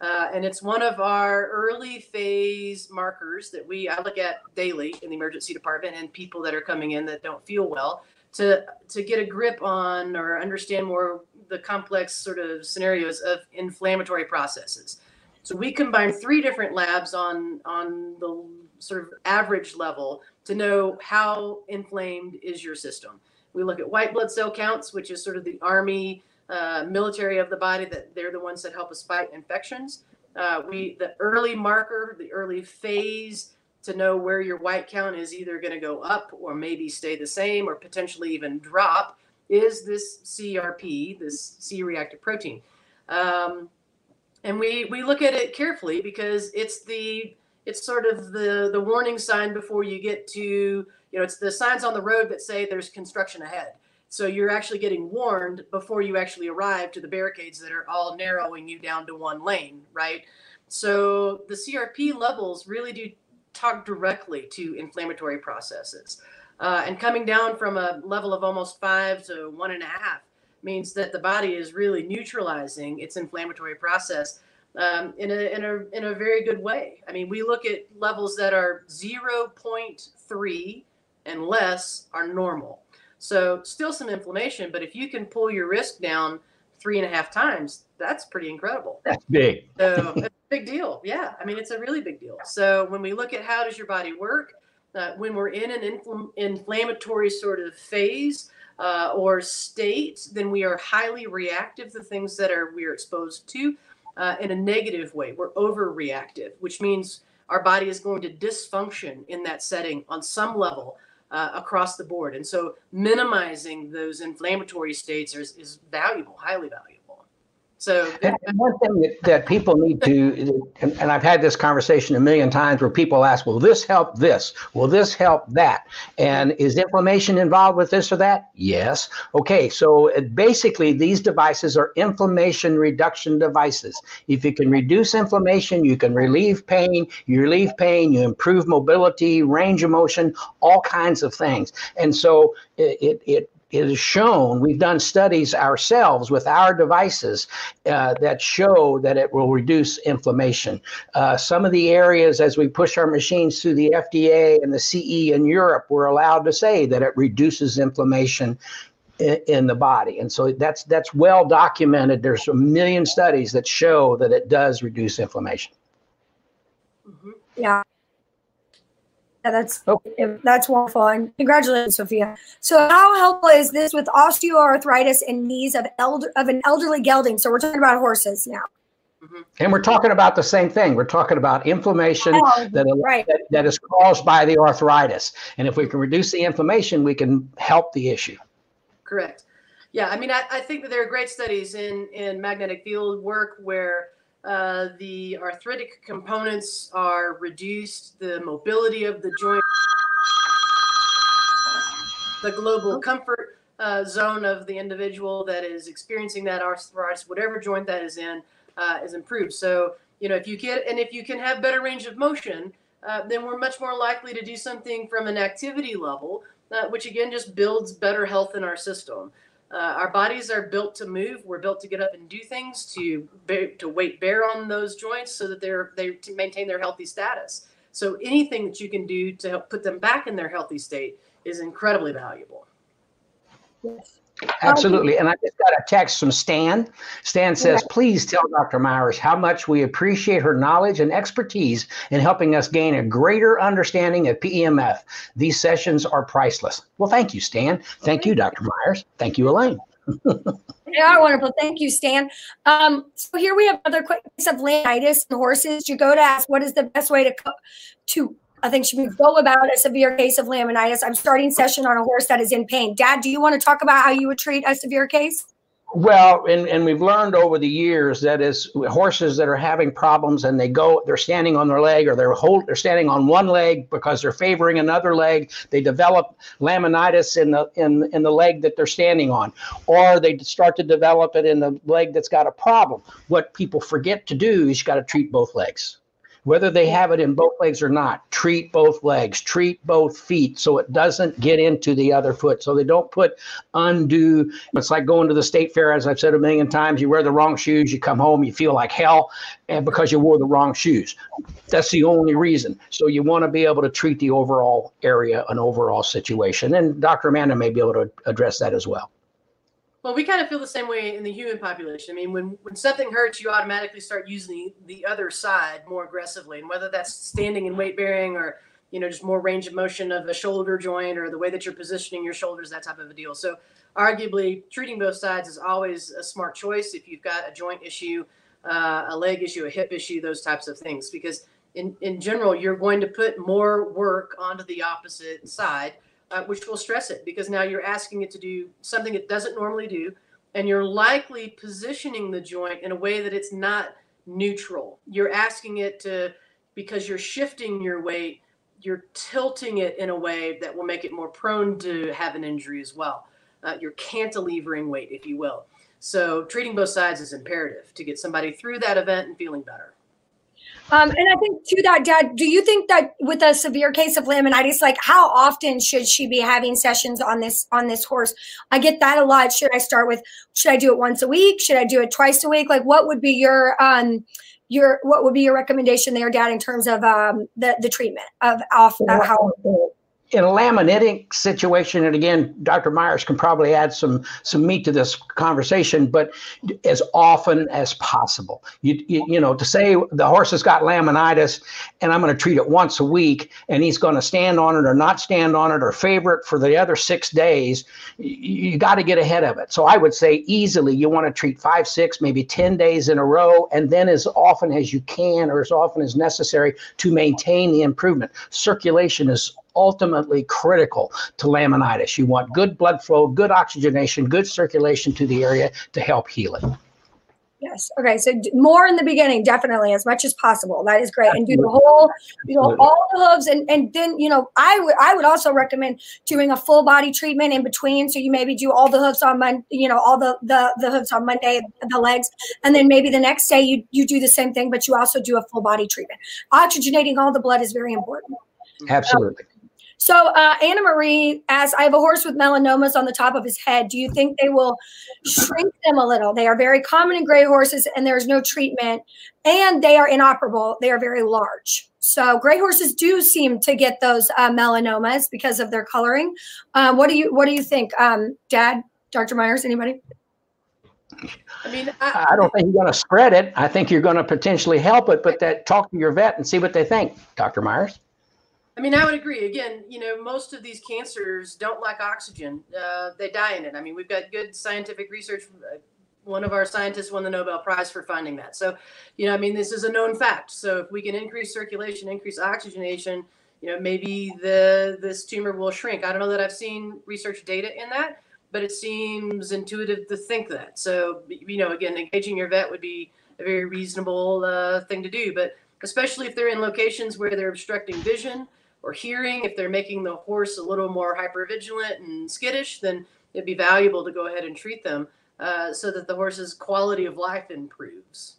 Uh, and it's one of our early phase markers that we I look at daily in the emergency department and people that are coming in that don't feel well to to get a grip on or understand more the complex sort of scenarios of inflammatory processes. So we combine three different labs on on the sort of average level to know how inflamed is your system. We look at white blood cell counts, which is sort of the army uh, military of the body that they're the ones that help us fight infections. Uh, we the early marker, the early phase to know where your white count is either going to go up or maybe stay the same or potentially even drop is this CRP, this C-reactive protein. Um, and we we look at it carefully because it's the it's sort of the the warning sign before you get to you know it's the signs on the road that say there's construction ahead. So you're actually getting warned before you actually arrive to the barricades that are all narrowing you down to one lane right? So the crp levels really do talk directly to inflammatory processes. Uh, and coming down from a level of almost five to one and a half means that the body is really neutralizing its inflammatory process um, in, a, in, a, in a very good way. I mean, we look at levels that are 0.3 and less are normal. So, still some inflammation, but if you can pull your risk down three and a half times, that's pretty incredible. That's big. So, it's a big deal. Yeah. I mean, it's a really big deal. So, when we look at how does your body work, uh, when we're in an infl- inflammatory sort of phase, uh, or state, then we are highly reactive to things that are we are exposed to uh, in a negative way. We're overreactive, which means our body is going to dysfunction in that setting on some level uh, across the board. And so minimizing those inflammatory states is, is valuable, highly valuable. So one thing that, that people need to, and, and, I've had this conversation a million times where people ask, will this help this? Will this help that? And is inflammation involved with this or that? Yes. Okay. So uh, basically these devices are inflammation reduction devices. If you can reduce inflammation, you can relieve pain, you relieve pain, you improve mobility, range of motion, all kinds of things. And so it, it it is shown, we've done studies ourselves with our devices uh, that show that it will reduce inflammation. Uh, some of the areas, as we push our machines through the FDA and the CE in Europe, we're allowed to say that it reduces inflammation in, in the body. And so that's that's well documented. There's a million studies that show that it does reduce inflammation. Mm-hmm. Yeah. Yeah, that's oh. that's wonderful, and congratulations, Sophia. So, how helpful is this with osteoarthritis and knees of elder of an elderly gelding? So, we're talking about horses now. Mm-hmm. And we're talking about the same thing. We're talking about inflammation oh, that, right. that, that is caused by the arthritis. And if we can reduce the inflammation, we can help the issue. Correct. Yeah, I mean, I, I think that there are great studies in in magnetic field work where uh, the arthritic components are reduced, the mobility of the joint, the global comfort uh, zone of the individual that is experiencing that arthritis, whatever joint that is in, uh, is improved. So, you know, if you get, and if you can have better range of motion, uh, then we're much more likely to do something from an activity level, uh, which again just builds better health in our system. Uh, our bodies are built to move. We're built to get up and do things, to to weight bear on those joints, so that they're they maintain their healthy status. So anything that you can do to help put them back in their healthy state is incredibly valuable. Yes. Absolutely. And I just got a text from Stan. Stan says, please tell Dr. Myers how much we appreciate her knowledge and expertise in helping us gain a greater understanding of PEMF. These sessions are priceless. Well, thank you, Stan. Thank you, Dr. Myers. Thank you, Elaine. they are wonderful. Thank you, Stan. Um, so here we have another case of laminitis in horses. You go to ask what is the best way to to I think should we go about a severe case of laminitis? I'm starting session on a horse that is in pain. Dad, do you want to talk about how you would treat a severe case? Well, and, and we've learned over the years that is horses that are having problems and they go, they're standing on their leg or they're hold, they're standing on one leg because they're favoring another leg. They develop laminitis in the in in the leg that they're standing on, or they start to develop it in the leg that's got a problem. What people forget to do is you got to treat both legs whether they have it in both legs or not, treat both legs, treat both feet so it doesn't get into the other foot. So they don't put undue, it's like going to the state fair, as I've said a million times, you wear the wrong shoes, you come home, you feel like hell, and because you wore the wrong shoes. That's the only reason. So you want to be able to treat the overall area, an overall situation. And Dr. Amanda may be able to address that as well. Well, we kind of feel the same way in the human population. I mean, when, when something hurts, you automatically start using the, the other side more aggressively. And whether that's standing and weight bearing or, you know, just more range of motion of a shoulder joint or the way that you're positioning your shoulders, that type of a deal. So, arguably, treating both sides is always a smart choice if you've got a joint issue, uh, a leg issue, a hip issue, those types of things. Because in, in general, you're going to put more work onto the opposite side uh, which will stress it because now you're asking it to do something it doesn't normally do. And you're likely positioning the joint in a way that it's not neutral. You're asking it to because you're shifting your weight, you're tilting it in a way that will make it more prone to have an injury as well. Uh, you're cantilevering weight, if you will. So treating both sides is imperative to get somebody through that event and feeling better. Um, and I think to that, Dad, do you think that with a severe case of laminitis, like how often should she be having sessions on this on this horse? I get that a lot. Should I start with? Should I do it once a week? Should I do it twice a week? Like, what would be your um your what would be your recommendation there, Dad, in terms of um the the treatment of off uh, how? In a laminitic situation, and again, Dr. Myers can probably add some some meat to this conversation, but as often as possible. You, you, you know, to say the horse has got laminitis and I'm going to treat it once a week and he's going to stand on it or not stand on it or favor it for the other six days, you, you got to get ahead of it. So I would say easily you want to treat five, six, maybe 10 days in a row, and then as often as you can or as often as necessary to maintain the improvement. Circulation is ultimately critical to laminitis. You want good blood flow, good oxygenation, good circulation to the area to help heal it. Yes. Okay. So more in the beginning, definitely, as much as possible. That is great, and do the whole, you know, all the hooves, and and then you know, I would I would also recommend doing a full body treatment in between. So you maybe do all the hooves on Monday, you know, all the the the hooves on Monday, the legs, and then maybe the next day you you do the same thing, but you also do a full body treatment. Oxygenating all the blood is very important. Absolutely. Um, so, uh, Anna Marie asks, I have a horse with melanomas on the top of his head. Do you think they will shrink them a little? They are very common in gray horses and there's no treatment and they are inoperable. They are very large. So, gray horses do seem to get those uh, melanomas because of their coloring. Um, what do you What do you think, um, Dad, Dr. Myers, anybody? I mean, I, I, don't think you're going to spread it. I think you're going to potentially help it, but that talk to your vet and see what they think, Dr. Myers. I mean, I would agree. Again, you know, most of these cancers don't lack oxygen. Uh, they die in it. I mean, we've got good scientific research. Uh, one of our scientists won the Nobel Prize for finding that. So, you know, I mean, this is a known fact. So, if we can increase circulation, increase oxygenation, you know, maybe the this tumor will shrink. I don't know that I've seen research data in that, but it seems intuitive to think that. So, you know, again, engaging your vet would be a very reasonable uh, thing to do. But especially if they're in locations where they're obstructing vision or hearing, if they're making the horse a little more hypervigilant and skittish, then it'd be valuable to go ahead and treat them uh, so that the horse's quality of life improves.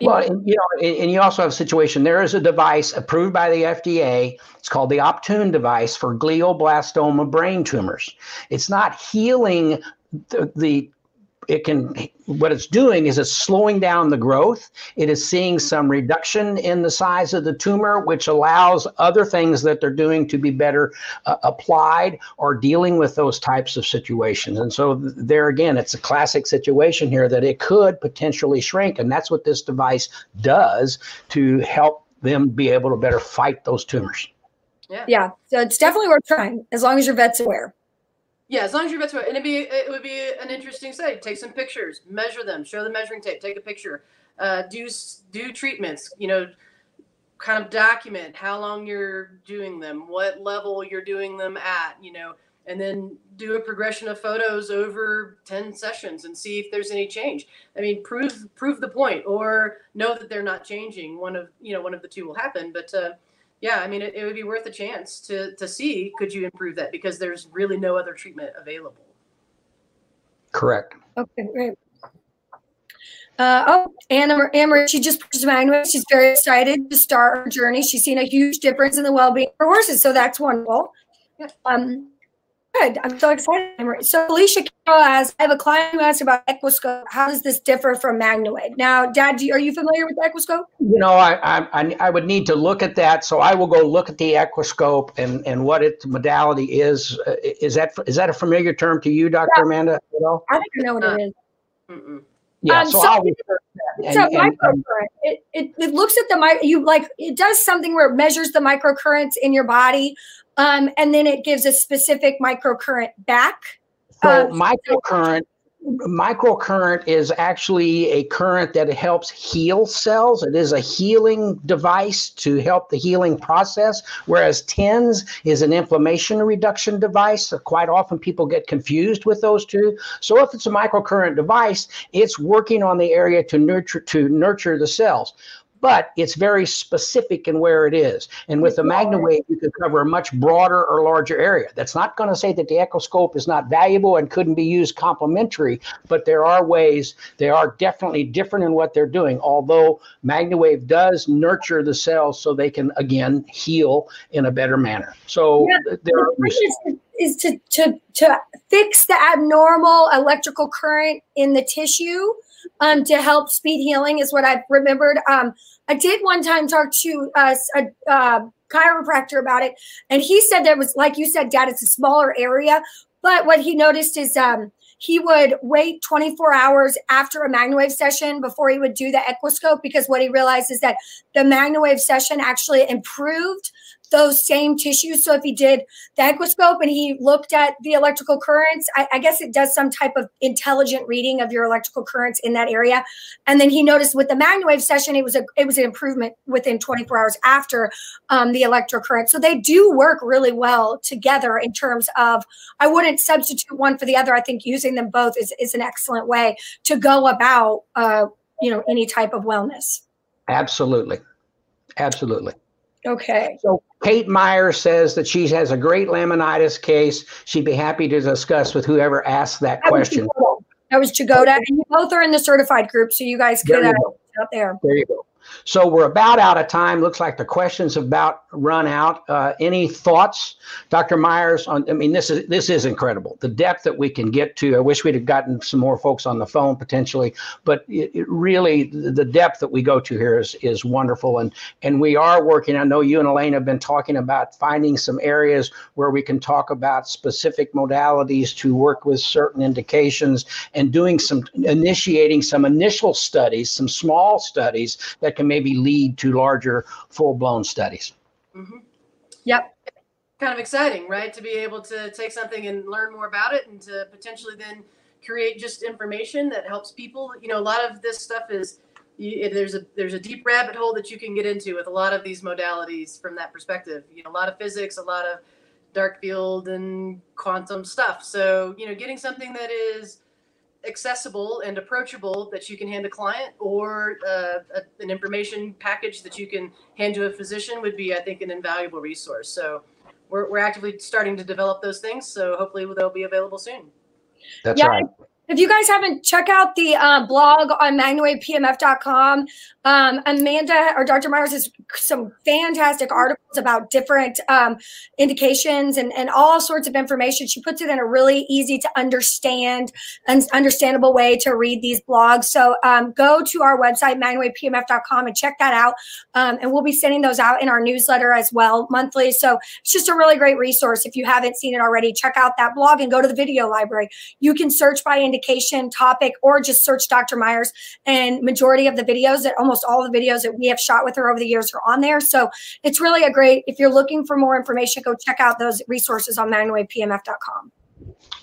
Well, you know, and you also have a situation. There is a device approved by the FDA. It's called the Optune device for glioblastoma brain tumors. It's not healing the, the it can what it's doing is it's slowing down the growth. It is seeing some reduction in the size of the tumor which allows other things that they're doing to be better uh, applied or dealing with those types of situations. And so there again it's a classic situation here that it could potentially shrink and that's what this device does to help them be able to better fight those tumors. Yeah. Yeah. So it's definitely worth trying as long as your vet's aware yeah, as long as your vet's and it'd be it would be an interesting study. Take some pictures, measure them, show the measuring tape, take a picture, uh, do do treatments. You know, kind of document how long you're doing them, what level you're doing them at. You know, and then do a progression of photos over 10 sessions and see if there's any change i mean prove prove the point or know that they're not changing one of you know one of the two will happen but uh, yeah, I mean, it, it would be worth a chance to to see could you improve that because there's really no other treatment available. Correct. Okay, great. Uh, oh, Anna, Anna, she just purchased Magnum. She's very excited to start her journey. She's seen a huge difference in the well-being of her horses, so that's wonderful. Yeah. Um, Good. I'm so excited. So Alicia Carroll asks, I have a client who asked about Equiscope. How does this differ from MagnaWave? Now, Dad, you, are you familiar with Equiscope? You know, I, I I would need to look at that. So I will go look at the Equiscope and, and what its modality is. Uh, is that is that a familiar term to you, Dr. Yeah. Amanda? You know? I don't know what it is. Mm-mm. Yeah, um, so, so I'll it's and, a microcurrent. It, it, it looks at the mic. You like it does something where it measures the microcurrents in your body, um, and then it gives a specific microcurrent back. So um, microcurrent microcurrent is actually a current that helps heal cells. It is a healing device to help the healing process, whereas TENS is an inflammation reduction device. So quite often people get confused with those two. So if it's a microcurrent device, it's working on the area to nurture to nurture the cells but it's very specific in where it is. And with the MagnaWave, you could cover a much broader or larger area. That's not going to say that the Equiscope is not valuable and couldn't be used complementary, but there are ways, they are definitely different in what they're doing. Although MagnaWave does nurture the cells so they can, again, heal in a better manner. So Yeah, there are. is to, to to fix the abnormal electrical current in the tissue um, to help speed healing is what I remembered. Um, I did one time talk to uh, a, chiropractor about it, and he said there was, like you said, Dad, it's a smaller area, but what he noticed is um, he would wait 24 hours after a MagnaWave session before he would do the Equiscope because what he realized is that the MagnaWave session actually improved those same tissues. So if he did the Equiscope and he looked at the electrical currents, I, I, guess it does some type of intelligent reading of your electrical currents in that area. And then he noticed with the MagnaWave session, it was a it was an improvement within 24 hours after um, the electrocurrent. So they do work really well together in terms of I wouldn't substitute one for the other. I think using them both is, is an excellent way to go about uh, you know any type of wellness. Absolutely. Absolutely. Okay. So Kate Meyer says that she has a great laminitis case. She'd be happy to discuss with whoever asked that, that question. Was that was Jagoda, and you both are in the certified group, so you guys could uh, out there. There you go. So we're about out of time. Looks like the questions have about run out. Uh, any thoughts, Dr. Myers? On I mean, this is this is incredible. The depth that we can get to. I wish we'd have gotten some more folks on the phone potentially, but it, it really the depth that we go to here is is wonderful. And and we are working. I know you and Elaine have been talking about finding some areas where we can talk about specific modalities to work with certain indications and doing some initiating some initial studies, some small studies that can maybe lead to larger full blown studies. Mm-hmm. Yep. Kind of exciting, right? To be able to take something and learn more about it and to potentially then create just information that helps people. You know, a lot of this stuff is you, there's a there's a deep rabbit hole that you can get into with a lot of these modalities from that perspective. You know, a lot of physics, a lot of dark field and quantum stuff. So, you know, getting something that is accessible and approachable that you can hand a client or uh, a, an information package that you can hand to a physician would be, I think, an invaluable resource. So we're, we're actively starting to develop those things. So hopefully they'll be available soon. That's yeah, right. If you guys haven't, check out the uh, blog on magnawavepmf.com. Um, Amanda or Dr. Myers has some fantastic articles about different um, indications and, and all sorts of information. She puts it in a really easy to understand and understandable way to read these blogs. So um, go to our website, magnawavepmf.com, and check that out. Um, and we'll be sending those out in our newsletter as well monthly. So it's just a really great resource. If you haven't seen it already, check out that blog and go to the video library. You can search by indication, topic, or just search Dr. Myers. And majority of the videos that almost all the videos that we have shot with her over the years are on there. So it's really a great, if you're looking for more information, go check out those resources on magnawavepmf.com.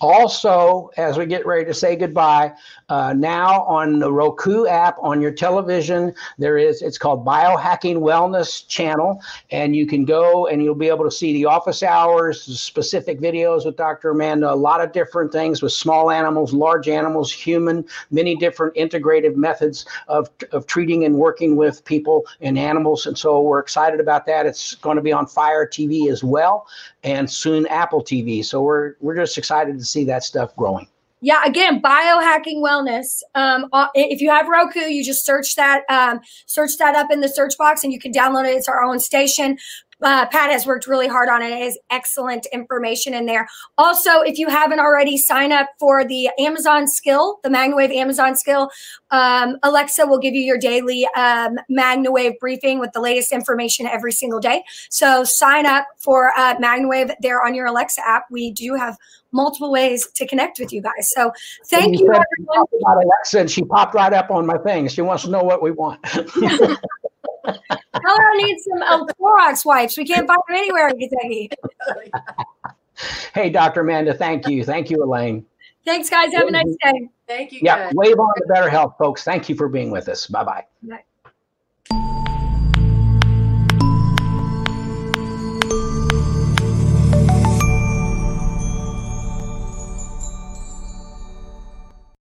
Also, as we get ready to say goodbye, uh, now on the Roku app on your television, there is it's called Biohacking Wellness Channel, and you can go and you'll be able to see the office hours, specific videos with Dr. Amanda, a lot of different things with small animals, large animals, human, many different integrative methods of of treating and working with people and animals, and so we're excited about that. It's going to be on Fire TV as well, and soon Apple TV. So we're we're just excited to see that stuff growing. Yeah, again, biohacking wellness. Um, uh, if you have Roku, you just search that, um, search that up in the search box, and you can download it. It's our own station. Uh, Pat has worked really hard on it. It has excellent information in there. Also, if you haven't already, sign up for the Amazon skill, the MagnaWave Amazon skill. Um, Alexa will give you your daily um, MagnaWave briefing with the latest information every single day. So sign up for uh, MagnaWave there on your Alexa app. We do have multiple ways to connect with you guys. So thank you, you everyone. About Alexa, and she popped right up on my thing. She wants to know what we want. Tell her I need some um, Clorox wipes. We can't find them anywhere in Kentucky. hey, Dr. Amanda, thank you. Thank you, Elaine. Thanks, guys. Have a nice day. Thank you. Yeah, guys. wave on to better health, folks. Thank you for being with us. Bye-bye. bye bye